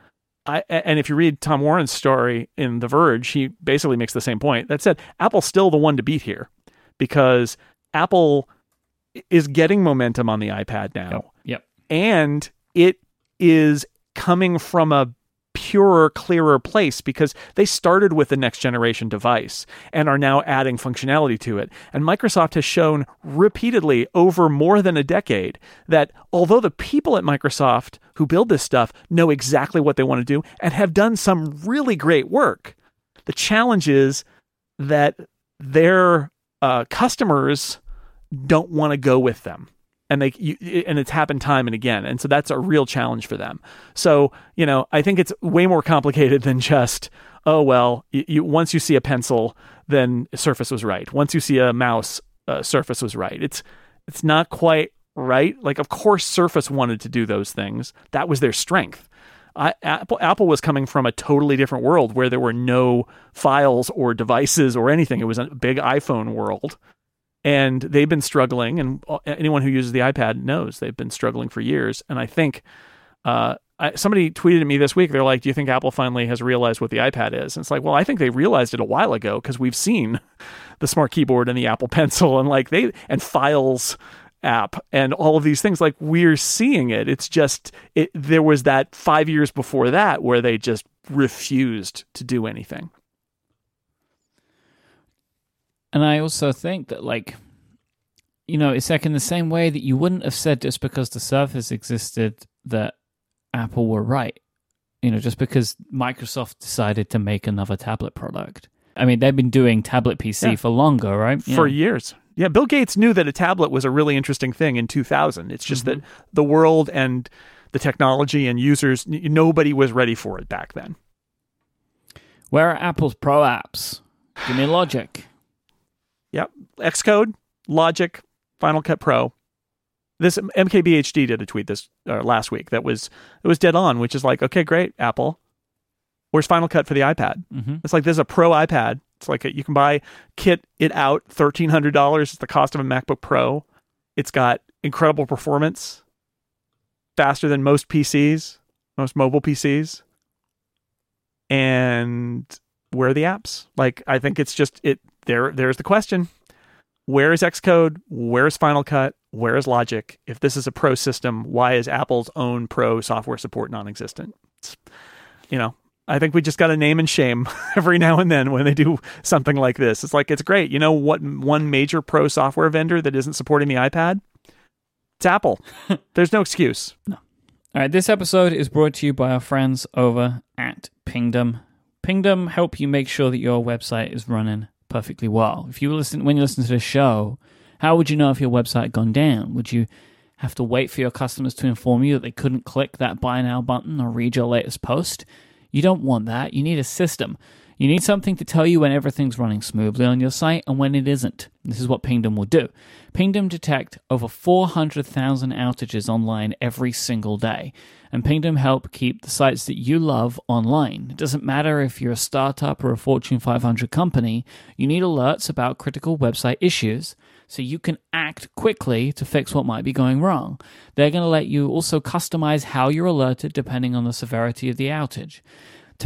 I, and if you read Tom Warren's story in The Verge, he basically makes the same point. That said, Apple's still the one to beat here because Apple is getting momentum on the iPad now.
Yep. yep.
And it is coming from a purer, clearer place because they started with the next generation device and are now adding functionality to it. And Microsoft has shown repeatedly over more than a decade that although the people at Microsoft who build this stuff know exactly what they want to do and have done some really great work, the challenge is that their uh, customers don't want to go with them and they you, and it's happened time and again and so that's a real challenge for them. So you know i think it's way more complicated than just oh well you, you once you see a pencil then surface was right. Once you see a mouse uh, surface was right. It's it's not quite right. Like of course surface wanted to do those things. That was their strength. I, Apple, Apple was coming from a totally different world where there were no files or devices or anything. It was a big iPhone world and they've been struggling and anyone who uses the ipad knows they've been struggling for years. And i think uh, I, somebody tweeted at me this week they're like do you think apple finally has realized what the ipad is? And it's like well i think they realized it a while ago because we've seen [LAUGHS] the smart keyboard and the apple pencil and like they and files app and all of these things. Like we're seeing it. It's just it there was that 5 years before that where they just refused to do anything
and I also think that, like, you know, it's like in the same way that you wouldn't have said just because the Surface existed that Apple were right. You know, just because Microsoft decided to make another tablet product. I mean, they've been doing tablet PC yeah. for longer, right?
For yeah. years. Yeah, Bill Gates knew that a tablet was a really interesting thing in 2000. It's just mm-hmm. that the world and the technology and users, nobody was ready for it back then.
Where are Apple's Pro apps? Give me Logic.
Yep. Xcode, Logic, Final Cut Pro. This MKBHD did a tweet this uh, last week that was it was dead on, which is like, okay, great, Apple. Where's Final Cut for the iPad? Mm-hmm. It's like there's a Pro iPad. It's like a, you can buy kit it out thirteen hundred dollars. It's the cost of a MacBook Pro. It's got incredible performance, faster than most PCs, most mobile PCs. And where are the apps? Like I think it's just it there there's the question. Where is Xcode? Where is Final Cut? Where is Logic? If this is a pro system, why is Apple's own pro software support non-existent? It's, you know, I think we just got to name and shame [LAUGHS] every now and then when they do something like this. It's like it's great. You know what? One major pro software vendor that isn't supporting the iPad, it's Apple. [LAUGHS] There's no excuse.
No. All right. This episode is brought to you by our friends over at Pingdom. Pingdom help you make sure that your website is running perfectly well. If you listen when you listen to the show, how would you know if your website had gone down? Would you have to wait for your customers to inform you that they couldn't click that buy now button or read your latest post? You don't want that. You need a system. You need something to tell you when everything's running smoothly on your site and when it isn't. This is what Pingdom will do. Pingdom detect over 400,000 outages online every single day and Pingdom help keep the sites that you love online. It doesn't matter if you're a startup or a Fortune 500 company, you need alerts about critical website issues so you can act quickly to fix what might be going wrong. They're going to let you also customize how you're alerted depending on the severity of the outage.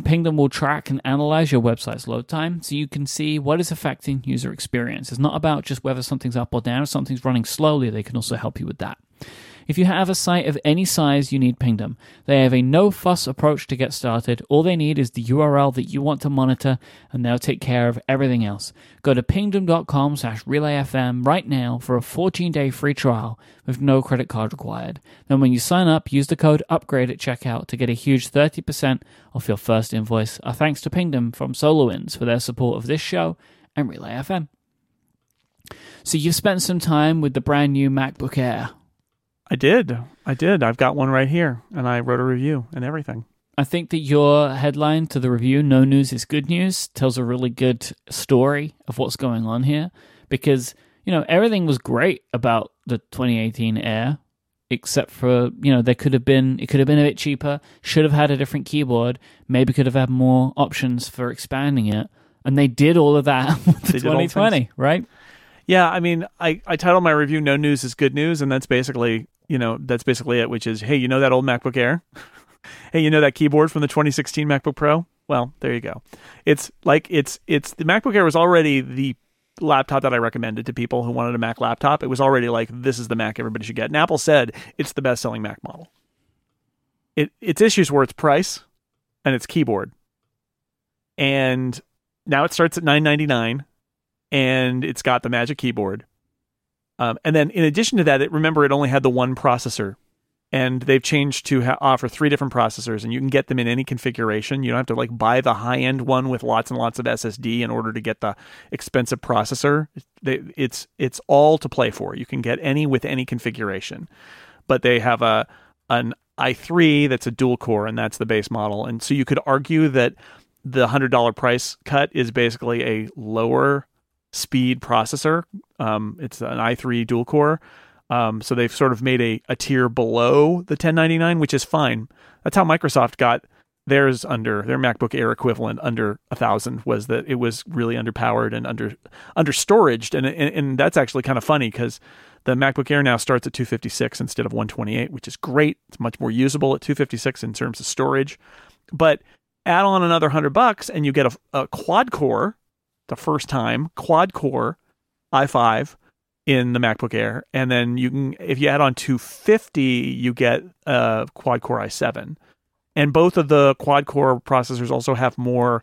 Pingdom will track and analyze your website's load time so you can see what is affecting user experience. It's not about just whether something's up or down, if something's running slowly, they can also help you with that. If you have a site of any size, you need Pingdom. They have a no fuss approach to get started. All they need is the URL that you want to monitor, and they'll take care of everything else. Go to pingdom.com slash relayfm right now for a 14 day free trial with no credit card required. Then when you sign up, use the code UPGRADE at checkout to get a huge 30% off your first invoice. Our thanks to Pingdom from SolarWinds for their support of this show and Relay FM. So you've spent some time with the brand new MacBook Air.
I did. I did. I've got one right here, and I wrote a review and everything.
I think that your headline to the review, No News is Good News, tells a really good story of what's going on here because, you know, everything was great about the 2018 Air, except for, you know, there could have been, it could have been a bit cheaper, should have had a different keyboard, maybe could have had more options for expanding it. And they did all of that [LAUGHS] with the 2020, right?
Yeah, I mean, I, I titled my review "No News is Good News," and that's basically you know that's basically it. Which is, hey, you know that old MacBook Air? [LAUGHS] hey, you know that keyboard from the 2016 MacBook Pro? Well, there you go. It's like it's it's the MacBook Air was already the laptop that I recommended to people who wanted a Mac laptop. It was already like this is the Mac everybody should get. And Apple said it's the best selling Mac model. It its issues were its price and its keyboard. And now it starts at 999 and it's got the magic keyboard. Um, and then in addition to that, it remember it only had the one processor. And they've changed to ha- offer three different processors and you can get them in any configuration. You don't have to like buy the high end one with lots and lots of ssd in order to get the expensive processor. They, it's it's all to play for. You can get any with any configuration. But they have a an i3 that's a dual core and that's the base model. And so you could argue that the $100 price cut is basically a lower speed processor um, it's an i3 dual core um, so they've sort of made a, a tier below the 1099, which is fine. That's how Microsoft got theirs under their MacBook Air equivalent under a thousand was that it was really underpowered and under under storaged, and and, and that's actually kind of funny because the MacBook Air now starts at 256 instead of 128, which is great. It's much more usable at 256 in terms of storage, but add on another hundred bucks and you get a, a quad core, the first time quad core i5 in the MacBook Air, and then you can if you add on 250, you get a quad core i7, and both of the quad core processors also have more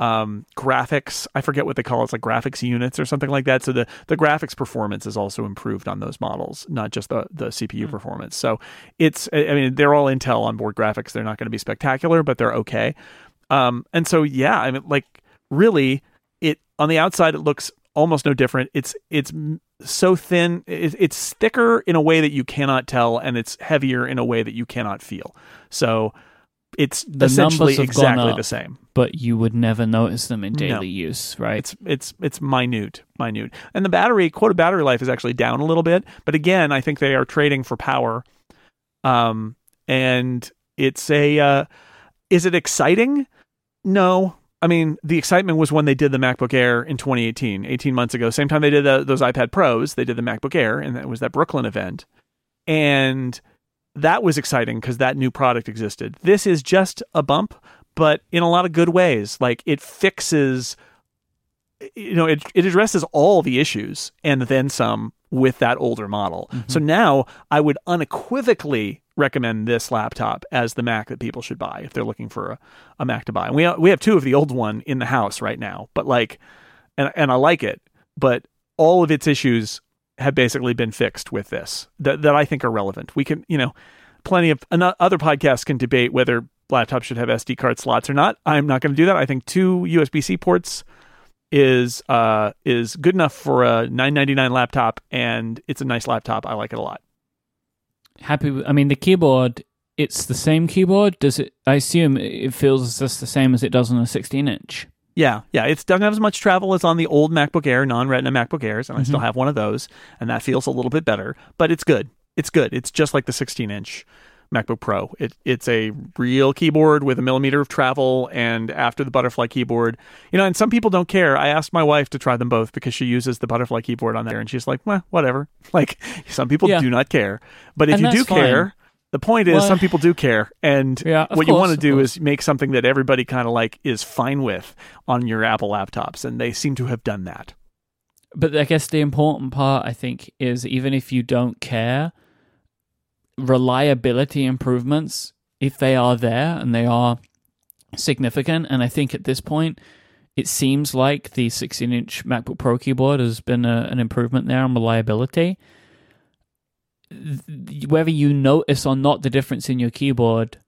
um, graphics. I forget what they call it. It's like graphics units or something like that. So the the graphics performance is also improved on those models, not just the the CPU mm. performance. So it's I mean they're all Intel onboard graphics. They're not going to be spectacular, but they're okay. Um, and so yeah, I mean like really it on the outside it looks almost no different. It's it's so thin. It's thicker in a way that you cannot tell, and it's heavier in a way that you cannot feel. So it's
the
essentially exactly
up,
the same.
But you would never notice them in daily
no.
use, right?
It's it's it's minute, minute. And the battery quoted battery life is actually down a little bit. But again, I think they are trading for power. Um, and it's a uh, is it exciting? No, I mean, the excitement was when they did the MacBook Air in 2018, 18 months ago. Same time they did the, those iPad Pros, they did the MacBook Air, and that was that Brooklyn event. And that was exciting because that new product existed. This is just a bump, but in a lot of good ways. Like it fixes, you know, it, it addresses all the issues and then some with that older model. Mm-hmm. So now I would unequivocally recommend this laptop as the Mac that people should buy if they're looking for a, a Mac to buy. And we we have two of the old one in the house right now, but like, and and I like it, but all of its issues have basically been fixed with this that that I think are relevant. We can, you know, plenty of other podcasts can debate whether laptops should have SD card slots or not. I'm not going to do that. I think two USB C ports is uh is good enough for a 999 laptop and it's a nice laptop. I like it a lot
happy with, I mean, the keyboard, it's the same keyboard. Does it, I assume it feels just the same as it does on a 16 inch.
Yeah, yeah. It doesn't have as much travel as on the old MacBook Air, non Retina MacBook Airs, and mm-hmm. I still mm-hmm. have one of those, and that feels a little bit better, but it's good. It's good. It's just like the 16 inch. MacBook Pro. It, it's a real keyboard with a millimeter of travel, and after the butterfly keyboard, you know, and some people don't care. I asked my wife to try them both because she uses the butterfly keyboard on there, and she's like, well, whatever. [LAUGHS] Like, some people yeah. do not care. But if and you do fine. care, the point is well, some people do care. And [SIGHS]
yeah,
what
course,
you want to do is make something that everybody kind of like is fine with on your Apple laptops, and they seem to have done that.
But I guess the important part, I think, is even if you don't care, reliability improvements, if they are there and they are significant, and I think at this point, it seems like the 16 inch MacBook Pro keyboard has been a, an improvement there on reliability. Whether you notice or not the difference in your keyboard,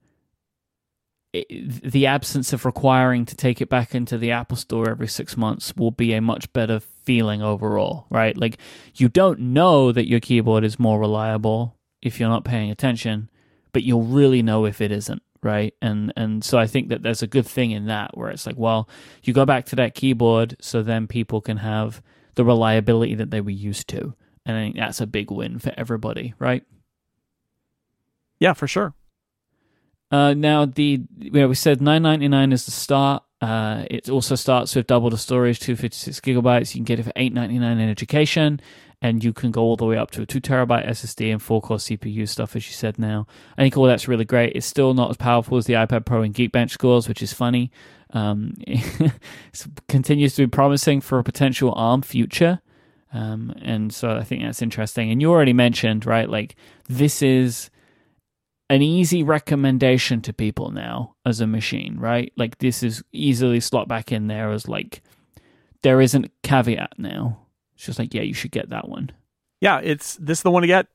the absence of requiring to take it back into the Apple Store every six months will be a much better feeling overall, right? Like, you don't know that your keyboard is more reliable if you're not paying attention, but you'll really know if it isn't, right? And and so I think that there's a good thing in that where it's like, well, you go back to that keyboard, so then people can have the reliability that they were used to, and I think that's a big win for everybody, right?
Yeah, for sure.
Uh, now the you know, we said 9.99 is the start. Uh, it also starts with double the storage, 256 gigabytes. You can get it for 8.99 in education, and you can go all the way up to a two terabyte SSD and four core CPU stuff, as you said. Now, I think all that's really great. It's still not as powerful as the iPad Pro and Geekbench scores, which is funny. Um, [LAUGHS] it continues to be promising for a potential ARM future. Um, and so I think that's interesting. And you already mentioned, right? Like this is an easy recommendation to people now as a machine, right? Like this is easily slot back in there as like there isn't caveat now. It's just like, yeah, you should get that one.
Yeah, it's this is the one to get.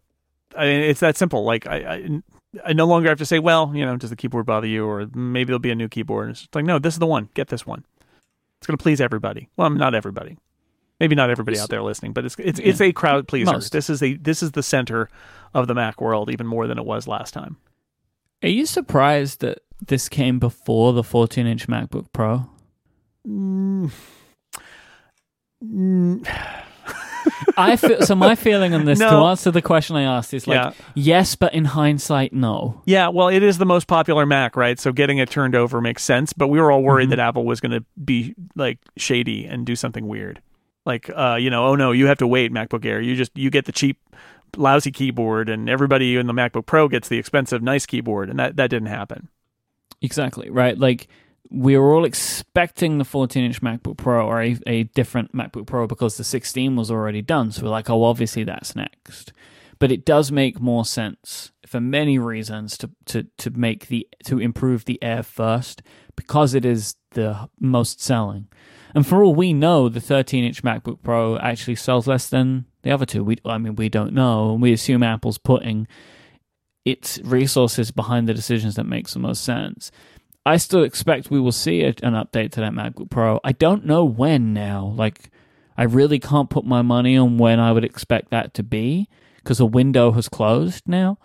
I mean, it's that simple. Like I, I, I no longer have to say, well, you know, does the keyboard bother you, or maybe there'll be a new keyboard. It's like, no, this is the one. Get this one. It's going to please everybody. Well, I'm not everybody. Maybe not everybody out there listening, but it's it's yeah. it's a crowd pleaser. Most. This is a this is the center of the Mac world even more than it was last time.
Are you surprised that this came before the 14 inch MacBook Pro? Mm. [SIGHS] Mm. I feel so. My feeling on this, no. to answer the question I asked, is like yeah. yes, but in hindsight, no.
Yeah, well, it is the most popular Mac, right? So getting it turned over makes sense. But we were all worried mm-hmm. that Apple was going to be like shady and do something weird, like uh, you know, oh no, you have to wait, MacBook Air. You just you get the cheap, lousy keyboard, and everybody in the MacBook Pro gets the expensive, nice keyboard, and that that didn't happen.
Exactly right. Like we were all expecting the 14 inch MacBook Pro or a, a, different MacBook Pro because the 16 was already done. So we're like, oh, obviously that's next. But it does make more sense for many reasons to, to, to make the to improve the Air first because it is the most selling. And for all we know, the 13 inch MacBook Pro actually sells less than the other two. We, I mean, we don't know. And We assume Apple's putting its resources behind the decisions that makes the most sense. I still expect we will see a, an update to that MacBook Pro. I don't know when now. Like, I really can't put my money on when I would expect that to be because a window has closed now.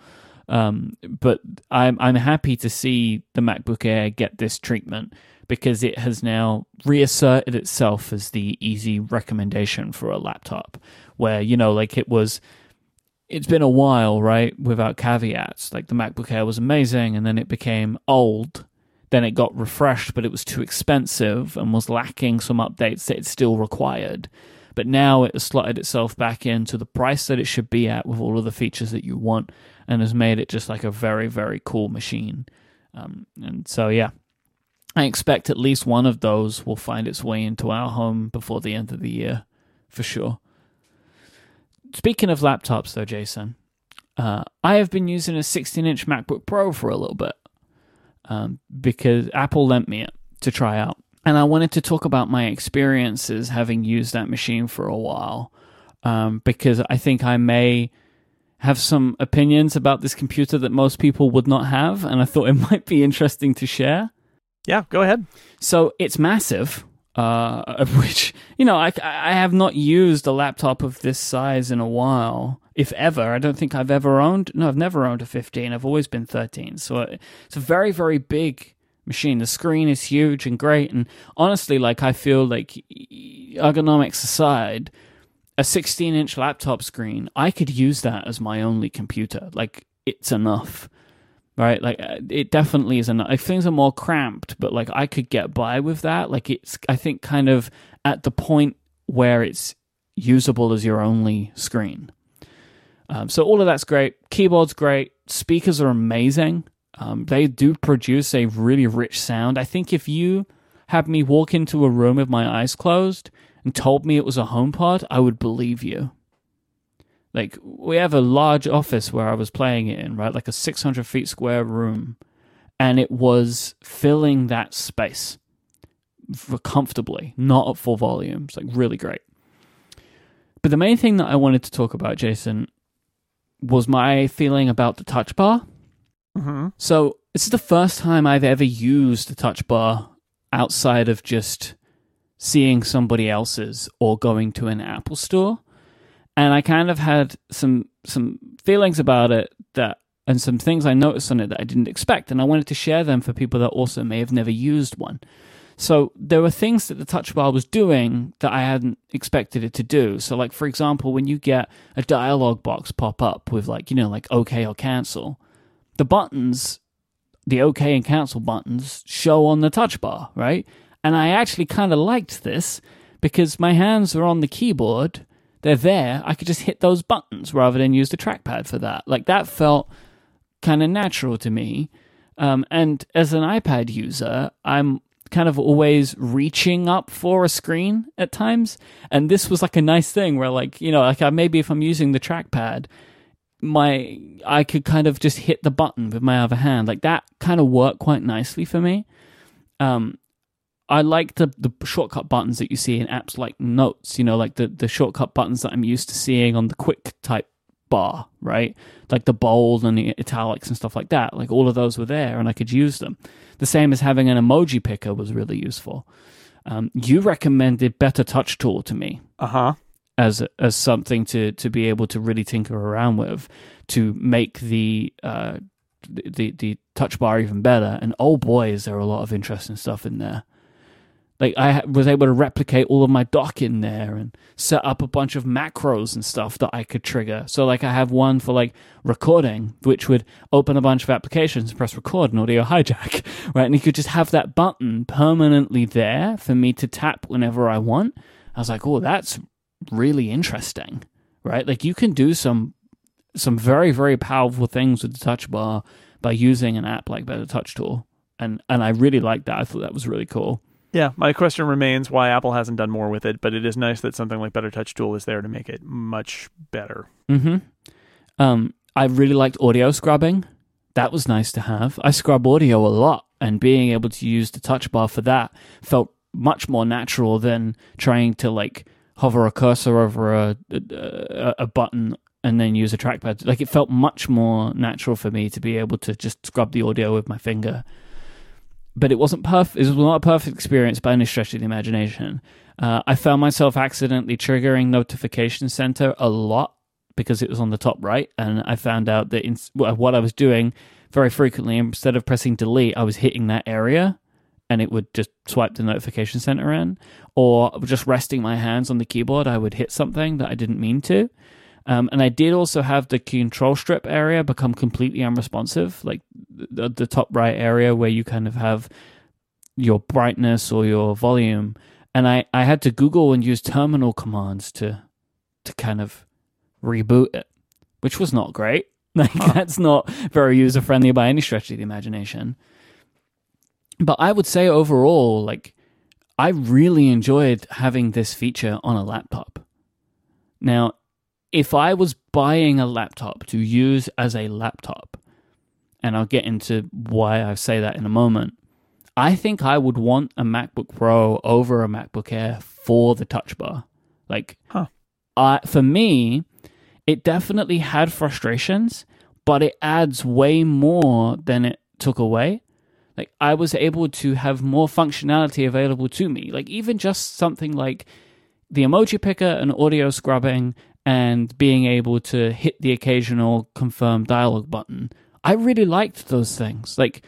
Um, but I'm I'm happy to see the MacBook Air get this treatment because it has now reasserted itself as the easy recommendation for a laptop. Where you know, like it was, it's been a while, right? Without caveats, like the MacBook Air was amazing, and then it became old then it got refreshed, but it was too expensive and was lacking some updates that it still required. But now it has slotted itself back into the price that it should be at with all of the features that you want and has made it just like a very, very cool machine. Um, and so, yeah, I expect at least one of those will find its way into our home before the end of the year, for sure. Speaking of laptops, though, Jason, uh, I have been using a 16 inch MacBook Pro for a little bit um, because Apple lent me it to try out. And I wanted to talk about my experiences having used that machine for a while um, because I think I may have some opinions about this computer that most people would not have. And I thought it [LAUGHS] might be interesting to share.
Yeah, go ahead.
So it's massive. Uh, [LAUGHS] which you know I, I have not used a laptop of this size in a while if ever. I don't think I've ever owned. No, I've never owned a 15. I've always been 13. So it's a very, very big machine. The screen is huge and great. And honestly, like I feel like ergonomics aside, a 16 inch laptop screen, I could use that as my only computer. Like it's enough. Right, like uh, it definitely is enough. If things are more cramped, but like I could get by with that. Like it's, I think, kind of at the point where it's usable as your only screen. Um, so all of that's great. Keyboard's great. Speakers are amazing. Um, they do produce a really rich sound. I think if you had me walk into a room with my eyes closed and told me it was a HomePod, I would believe you. Like we have a large office where I was playing it in, right? Like a 600 feet square room, and it was filling that space comfortably, not at full volume. It's like really great. But the main thing that I wanted to talk about, Jason, was my feeling about the touch bar. Mm-hmm. So this is the first time I've ever used the touch bar outside of just seeing somebody else's or going to an Apple store. And I kind of had some some feelings about it that and some things I noticed on it that I didn't expect, and I wanted to share them for people that also may have never used one. So there were things that the touch bar was doing that I hadn't expected it to do. So, like for example, when you get a dialog box pop up with like you know like OK or cancel, the buttons, the OK and cancel buttons show on the touch bar, right? And I actually kind of liked this because my hands are on the keyboard. They're there. I could just hit those buttons rather than use the trackpad for that. Like that felt kind of natural to me. Um, and as an iPad user, I'm kind of always reaching up for a screen at times. And this was like a nice thing where, like, you know, like I, maybe if I'm using the trackpad, my I could kind of just hit the button with my other hand. Like that kind of worked quite nicely for me. Um, I like the the shortcut buttons that you see in apps like Notes. You know, like the the shortcut buttons that I'm used to seeing on the quick type bar, right? Like the bold and the italics and stuff like that. Like all of those were there, and I could use them. The same as having an emoji picker was really useful. Um, you recommended BetterTouchTool to me.
Uh huh.
As as something to to be able to really tinker around with to make the uh, the the touch bar even better. And oh boy, is there a lot of interesting stuff in there like I was able to replicate all of my dock in there and set up a bunch of macros and stuff that I could trigger. So like I have one for like recording, which would open a bunch of applications, press record and audio hijack, [LAUGHS] right? And you could just have that button permanently there for me to tap whenever I want. I was like, oh, that's really interesting, right? Like you can do some some very very powerful things with the touch bar by using an app like BetterTouchTool, and and I really liked that. I thought that was really cool.
Yeah, my question remains why Apple hasn't done more with it, but it is nice that something like BetterTouchTool is there to make it much better.
Mm-hmm. Um, I really liked audio scrubbing. That was nice to have. I scrub audio a lot, and being able to use the touch bar for that felt much more natural than trying to like hover a cursor over a, a, a button and then use a trackpad. Like it felt much more natural for me to be able to just scrub the audio with my finger but it wasn't perfect. It was not a perfect experience by any stretch of the imagination. Uh, I found myself accidentally triggering Notification Center a lot because it was on the top right, and I found out that in, what I was doing very frequently, instead of pressing delete, I was hitting that area, and it would just swipe the Notification Center in, or just resting my hands on the keyboard, I would hit something that I didn't mean to. Um, and I did also have the control strip area become completely unresponsive, like the, the top right area where you kind of have your brightness or your volume. And I, I had to Google and use terminal commands to to kind of reboot it, which was not great. [LAUGHS] Like huh. that's not very user friendly by any stretch of the imagination. But I would say overall, like I really enjoyed having this feature on a laptop. Now, if I was buying a laptop to use as a laptop, and I'll get into why I say that in a moment, I think I would want a MacBook Pro over a MacBook Air for the touch bar. Like,
huh.
I, for me, it definitely had frustrations, but it adds way more than it took away. Like, I was able to have more functionality available to me. Like, even just something like the emoji picker and audio scrubbing and being able to hit the occasional confirm dialog button. I really liked those things. Like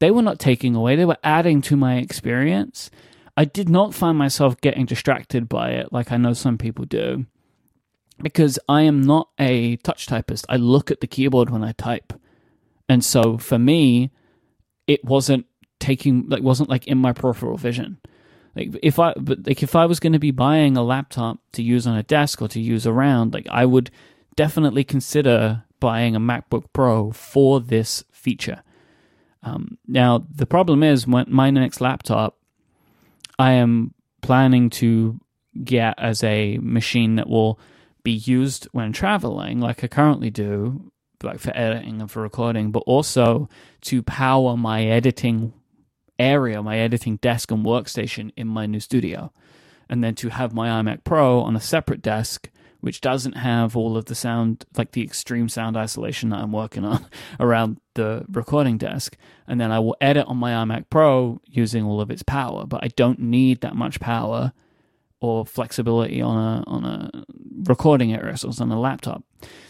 they were not taking away, they were adding to my experience. I did not find myself getting distracted by it like I know some people do. Because I am not a touch typist. I look at the keyboard when I type. And so for me, it wasn't taking like wasn't like in my peripheral vision. Like if I but like if I was going to be buying a laptop to use on a desk or to use around, like I would definitely consider buying a MacBook Pro for this feature. Um, now the problem is when my next laptop, I am planning to get as a machine that will be used when traveling, like I currently do, like for editing and for recording, but also to power my editing area, my editing desk and workstation in my new studio. And then to have my iMac Pro on a separate desk, which doesn't have all of the sound, like the extreme sound isolation that I'm working on [LAUGHS] around the recording desk. And then I will edit on my iMac Pro using all of its power, but I don't need that much power or flexibility on a on a recording area, so it's on a laptop.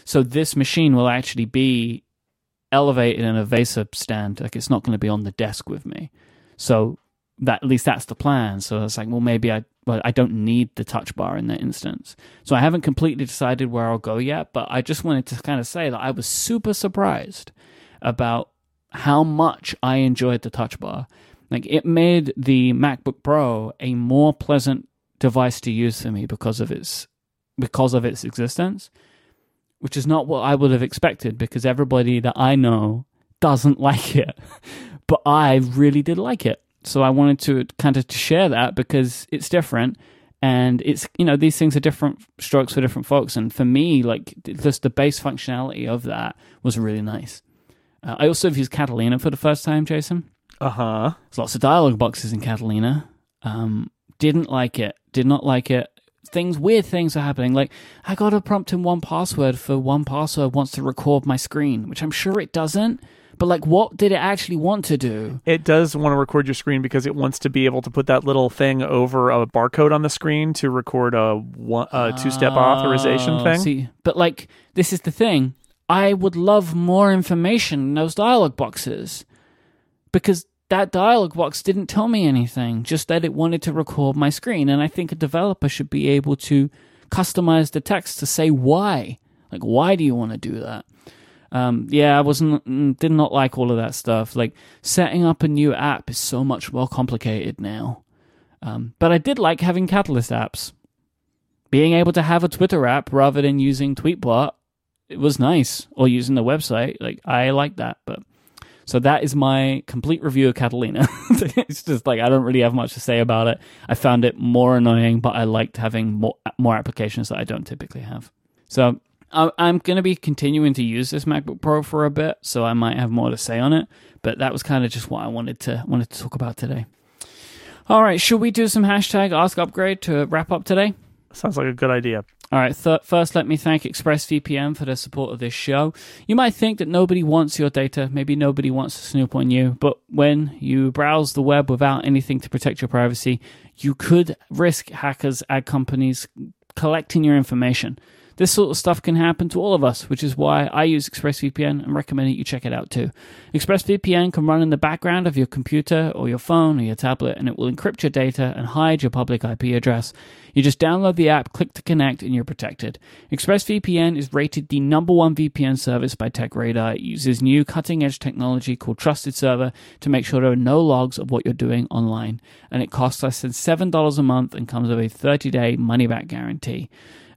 So this machine will actually be elevated in a Vaser stand. Like it's not going to be on the desk with me. So that at least that's the plan. So it's like, well, maybe I well, I don't need the touch bar in that instance. So I haven't completely decided where I'll go yet, but I just wanted to kind of say that I was super surprised about how much I enjoyed the touch bar. Like it made the MacBook Pro a more pleasant device to use for me because of its because of its existence, which is not what I would have expected because everybody that I know doesn't [LAUGHS] like it. But I really did like it. So I wanted to kind of share that because it's different and it's you know these things are different strokes for different folks and for me like just the base functionality of that was really nice. Uh, I also have used Catalina for the first time, Jason.
Uh huh.
There's lots of dialogue boxes in Catalina. Um, didn't like it. Did not like it. Things, weird things are happening. Like I got a prompt in 1Password for 1Password wants to record my screen, which I'm sure it doesn't. But like, what did it actually want to do?
It does want to record your screen because it wants to be able to put that little thing over a barcode on the screen to record a, one, a two-step oh, authorization
Oh,
thing.
See, but like, this is the thing. I would love more information in those dialog boxes because that dialog box didn't tell me anything, just that it wanted to record my screen. And I think a developer should be able to customize the text to say why. Like, why do you want to do that? Um, yeah, I wasn't mm, did not like all of that stuff. Like setting up a new app is so much more complicated now. Um, but I did like having Catalyst apps. Being able to have a Twitter app rather than using Tweetbot, it was nice. Or using the website, like I like that. But so that is my complete review of Catalina. [LAUGHS] it's just like I don't really have much to say about it. I found it more annoying, but I liked having more more applications that I don't typically have. So I'm going to be continuing to use this MacBook Pro for a bit, so I might have more to say on it. But that was kind of just what I wanted to wanted to talk about today. All right, should we do some hashtag Ask Upgrade to wrap up today?
Sounds like a good idea.
All right, th- first, let me thank ExpressVPN for their support of this show. You might think that nobody wants your data, maybe nobody wants to snoop on you, but when you browse the web without anything to protect your privacy, you could risk hackers, ad companies collecting your information. This sort of stuff can happen to all of us, which is why I use ExpressVPN and recommend that you check it out too. ExpressVPN can run in the background of your computer or your phone or your tablet, and it will encrypt your data and hide your public IP address. You just download the app, click to connect, and you're protected. ExpressVPN is rated the number one VPN service by TechRadar. It uses new cutting edge technology called Trusted Server to make sure there are no logs of what you're doing online. And it costs less than $7 a month and comes with a 30 day money back guarantee.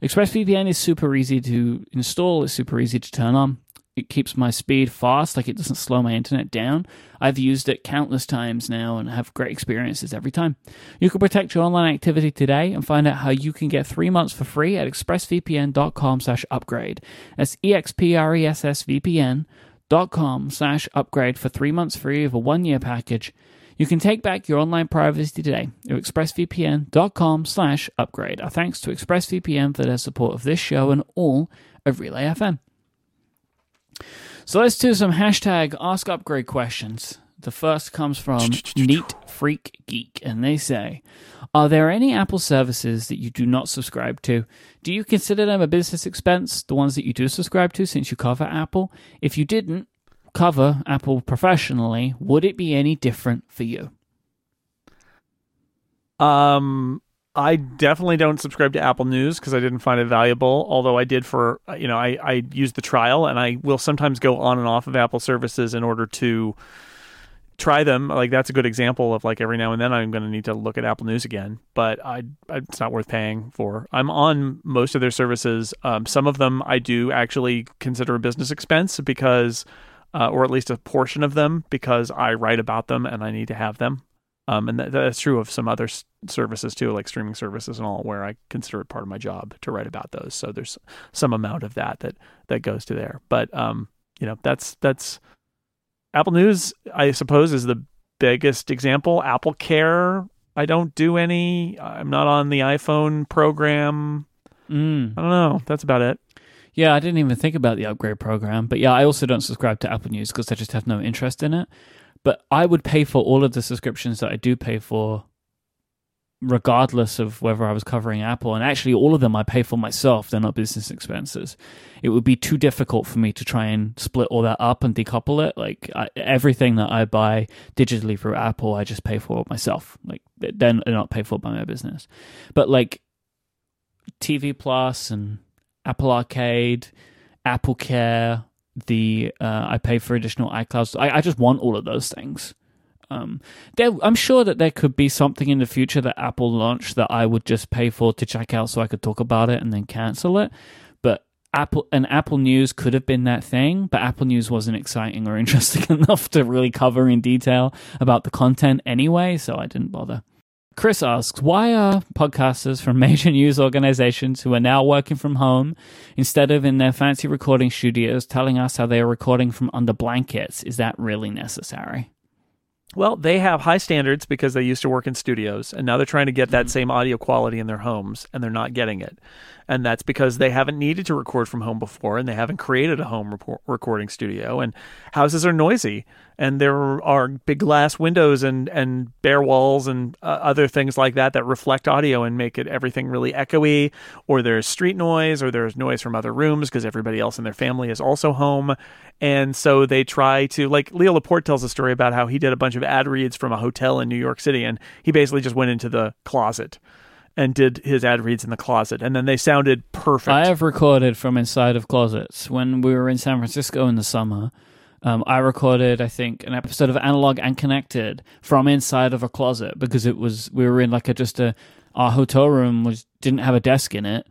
ExpressVPN is super easy to install, it's super easy to turn on. It keeps my speed fast, like it doesn't slow my internet down. I've used it countless times now and have great experiences every time. You can protect your online activity today and find out how you can get three months for free at expressvpn.com slash upgrade. That's expressvpn.com slash upgrade for three months free of a one year package. You can take back your online privacy today at expressvpn.com slash upgrade. Our thanks to ExpressVPN for their support of this show and all of Relay FM. So let's do some hashtag Ask Upgrade questions. The first comes from Neat Freak Geek, and they say, "Are there any Apple services that you do not subscribe to? Do you consider them a business expense? The ones that you do subscribe to, since you cover Apple. If you didn't cover Apple professionally, would it be any different for you?"
Um, I definitely don't subscribe to Apple News because I didn't find it valuable. Although I did for you know I I used the trial and I will sometimes go on and off of Apple services in order to try them. Like that's a good example of like every now and then I'm going to need to look at Apple News again, but I, I it's not worth paying for. I'm on most of their services. Um, some of them I do actually consider a business expense because, uh, or at least a portion of them because I write about them and I need to have them. Um, and that, that's true of some other services too, like streaming services and all, where I consider it part of my job to write about those. So there's some amount of that that that goes to there. But um, you know, that's that's Apple News, I suppose, is the biggest example. Apple Care, I don't do any. I'm not on the iPhone program.
Mm.
I don't know. That's about it.
Yeah, I didn't even think about the upgrade program. But yeah, I also don't subscribe to Apple News because I just have no interest in it. But I would pay for all of the subscriptions that I do pay for regardless of whether I was covering Apple. And actually, all of them I pay for myself. They're not business expenses. It would be too difficult for me to try and split all that up and decouple it. Like I, everything that I buy digitally through Apple, I just pay for myself. Like then they're not paid for by my business. But like TV Plus and Apple Arcade, Apple Care, the uh, I pay for additional iCloud. I, I just want all of those things. Um, there, I'm sure that there could be something in the future that Apple launched that I would just pay for to check out so I could talk about it and then cancel it. But Apple and Apple News could have been that thing, but Apple News wasn't exciting or [LAUGHS] interesting enough to really cover in detail about the content anyway, so I didn't bother. Chris asks, why are podcasters from major [LAUGHS] news organizations who are now working from home instead of in their fancy recording studios telling us how they are recording from under blankets? Is that really necessary?
Well, they have high standards because they used to work in studios, and now they're trying to get that mm-hmm. same audio quality in their homes, and they're not getting it. And that's because they haven't needed to record from home before, and they haven't created a home report- recording studio. And houses are noisy, and there are big glass windows and and bare walls and uh, other things like that that reflect audio and make it everything really echoey or there's street noise or there's noise from other rooms because everybody else in their family is also home and so they try to like Leo Laporte tells a story about how he did a bunch of ad reads from a hotel in New York City and he basically just went into the closet and did his ad reads in the closet and then they sounded perfect.
I have recorded from inside of closets when we were in San Francisco in the summer um, I recorded, I think, an episode of Analog and Connected from inside of a closet because it was we were in like a just a our hotel room was didn't have a desk in it,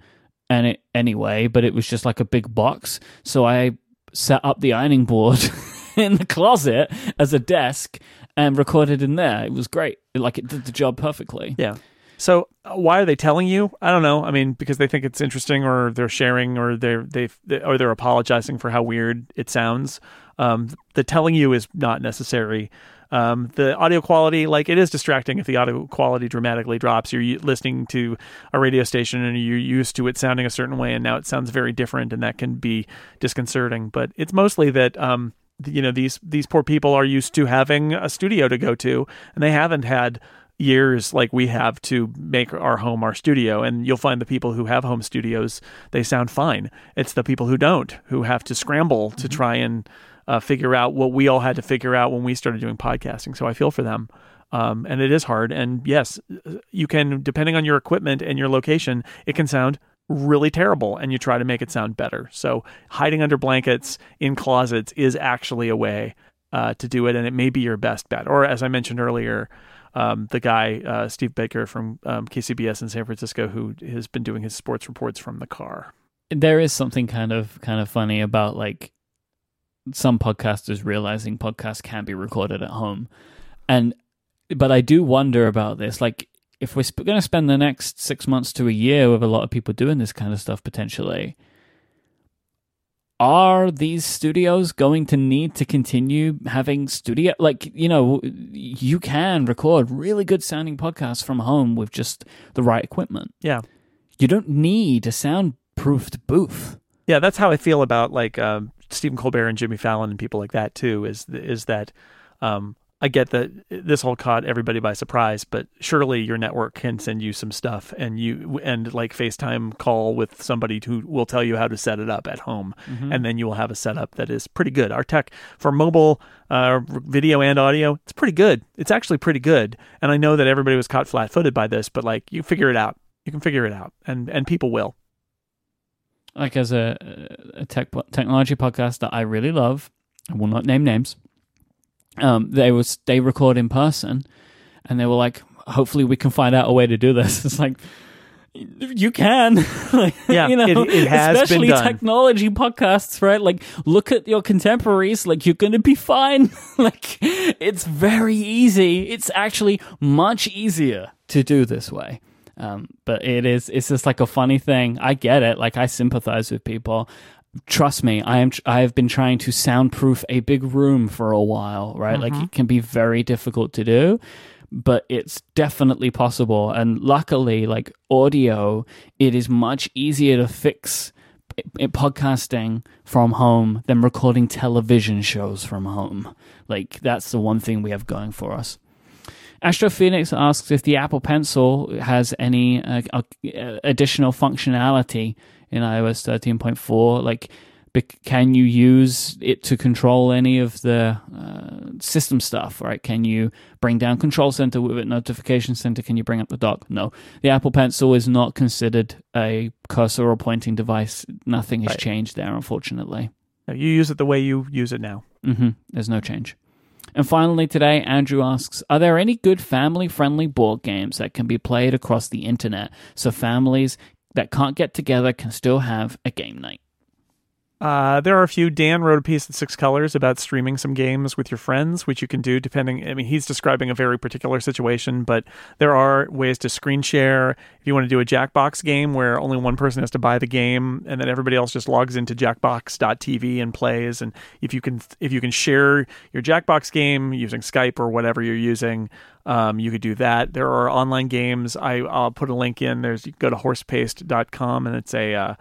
and it anyway, but it was just like a big box. So I set up the ironing board [LAUGHS] in the closet as a desk and recorded in there. It was great. Like it did the job perfectly.
Yeah. So uh, why are they telling you? I don't know. I mean, because they think it's interesting, or they're sharing, or they're they or they're apologizing for how weird it sounds. Um, the telling you is not necessary. Um, the audio quality, like it is distracting if the audio quality dramatically drops. You're listening to a radio station and you're used to it sounding a certain way, and now it sounds very different, and that can be disconcerting. But it's mostly that um, you know these these poor people are used to having a studio to go to, and they haven't had years like we have to make our home our studio and you'll find the people who have home studios they sound fine it's the people who don't who have to scramble to mm-hmm. try and uh, figure out what we all had to figure out when we started doing podcasting. So I feel for them. Um, and it is hard. And yes, you can, depending on your equipment and your location, it can sound really terrible and you try to make it sound better. So hiding under blankets in closets is actually a way uh, to do it. And it may be your best bet. Or as I mentioned earlier, um, the guy, uh, Steve Bitker from um, KCBS in San Francisco, who has been doing his sports reports from the car.
There is something kind of kind of funny about like some podcasters realizing podcasts can be recorded at home. And but I do wonder about this. Like, if we're sp- going to spend the next six months to a year with a lot of people doing this kind of stuff potentially, are these studios going to need to continue having studio? Like, you know, you can record really good sounding podcasts from home with just the right equipment.
Yeah.
You don't need a soundproofed booth.
Yeah, that's how I feel about like um, Stephen Colbert and Jimmy Fallon and people like that too. Is is that um, I get that this all caught everybody by surprise, but surely your network can send you some stuff and you and like FaceTime call with somebody who will tell you how to set it up at home, mm-hmm. and then you will have a setup that is pretty good. Our tech for mobile uh, video and audio, it's pretty good. It's actually pretty good, and I know that everybody was caught flat-footed by this, but like you figure it out. You can figure it out, and and people will
like as a, a tech technology podcast that I really love. I will not name names. Um, they was they record in person, and they were like, "Hopefully, we can find out a way to do this." [LAUGHS] It's like you can, [LAUGHS]
like, yeah, you know, it, it has
especially
been done.
technology podcasts, right? Like, look at your contemporaries. Like, you're going to be fine. [LAUGHS] like, it's very easy. It's actually much easier to do this way. Um, but it is it's just like a funny thing. I get it. Like I sympathize with people. Trust me, I am. I have been trying to soundproof a big room for a while. Right, mm-hmm. like it can be very difficult to do but it's definitely possible. And luckily, like audio, it is much easier to fix podcasting from home than recording television shows from home. Like that's the one thing we have going for us. Astro Phoenix asks if the Apple Pencil has any uh, uh, additional functionality in iOS 13.4. Like, can you use it to control any of the uh, system stuff right? Can you bring down control center with it notification center? Can you bring up the dock? No. The apple pencil is not considered a cursor or pointing device. Nothing has right. changed there unfortunately.
No, you use it the way you use it now.
Mm-hmm. there's no change. And finally, today, Andrew asks Are there any good family friendly board games that can be played across the internet? So families that can't get together can still have a game night?
Uh, there are a few. Dan wrote a piece at Six Colors about streaming some games with your friends, which you can do depending. I mean, he's describing a very particular situation, but there are ways to screen share. If you want to do a Jackbox game where only one person has to buy the game, and then everybody else just logs into Jackbox.tv and plays, and if you can, if you can share your Jackbox game using Skype or whatever you're using, um, you could do that. There are online games. I, will put a link in. There's you go to horsepaste.com, and it's a uh,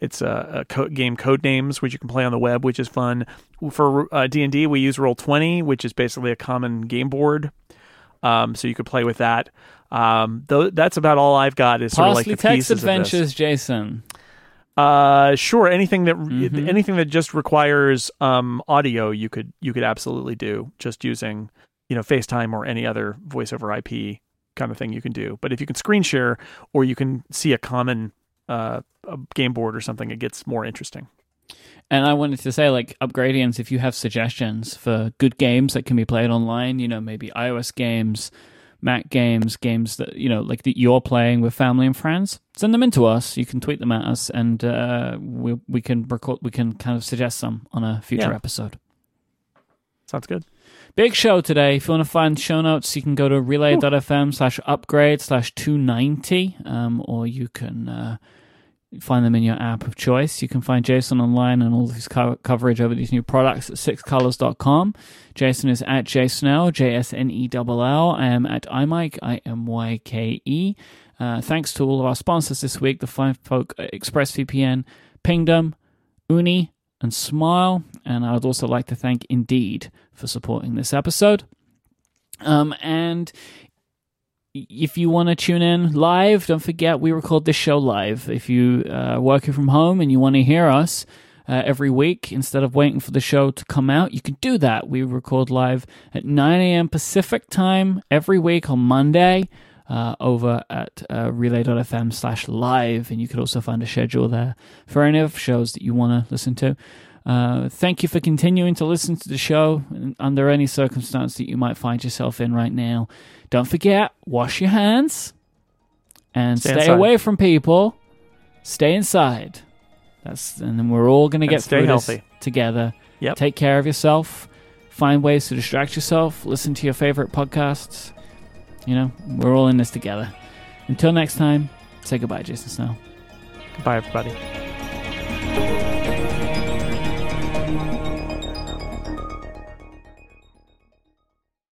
it's a, a co- game code names which you can play on the web, which is fun. For uh, D and D, we use Roll Twenty, which is basically a common game board. Um, so you could play with that. Um, th- that's about all I've got. Is sort of like the
text
pieces
adventures, Jason.
Uh, sure. Anything that mm-hmm. anything that just requires um, audio, you could you could absolutely do just using you know FaceTime or any other voice over IP kind of thing you can do. But if you can screen share or you can see a common uh, a game board or something, it gets more interesting.
And I wanted to say, like, Upgradians, if you have suggestions for good games that can be played online, you know, maybe iOS games, Mac games, games that, you know, like that you're playing with family and friends, send them in to us. You can tweet them at us and uh, we, we can record, we can kind of suggest some on a future yeah. episode.
Sounds good.
Big show today. If you want to find show notes, you can go to relay.fm slash upgrade slash 290, um, or you can uh, find them in your app of choice. You can find Jason online and all of his co- coverage over these new products at sixcolors.com. Jason is at jsnell, J-S-N-E-L-L. I am at imyke, I-M-Y-K-E. Uh, thanks to all of our sponsors this week, the fine folk ExpressVPN, Pingdom, Ooni, and Smile. And I would also like to thank Indeed for supporting this episode. Um, and if you want to tune in live, don't forget we record this show live. If you uh, working from home and you want to hear us uh, every week instead of waiting for the show to come out, you can do that. We record live at 9 a.m. Pacific time every week on Monday. Uh, over at uh, relay.fm slash live, and you could also find a schedule there for any of shows that you want to listen to. Uh, thank you for continuing to listen to the show under any circumstance that you might find yourself in right now. Don't forget, wash your hands and stay, stay away from people. Stay inside. That's and then we're all gonna get through healthy. this together.
Yep.
Take care of yourself. Find ways to distract yourself. Listen to your favorite podcasts. You know, we're all in this together. Until next time, say goodbye, Jason Snell.
Goodbye, everybody.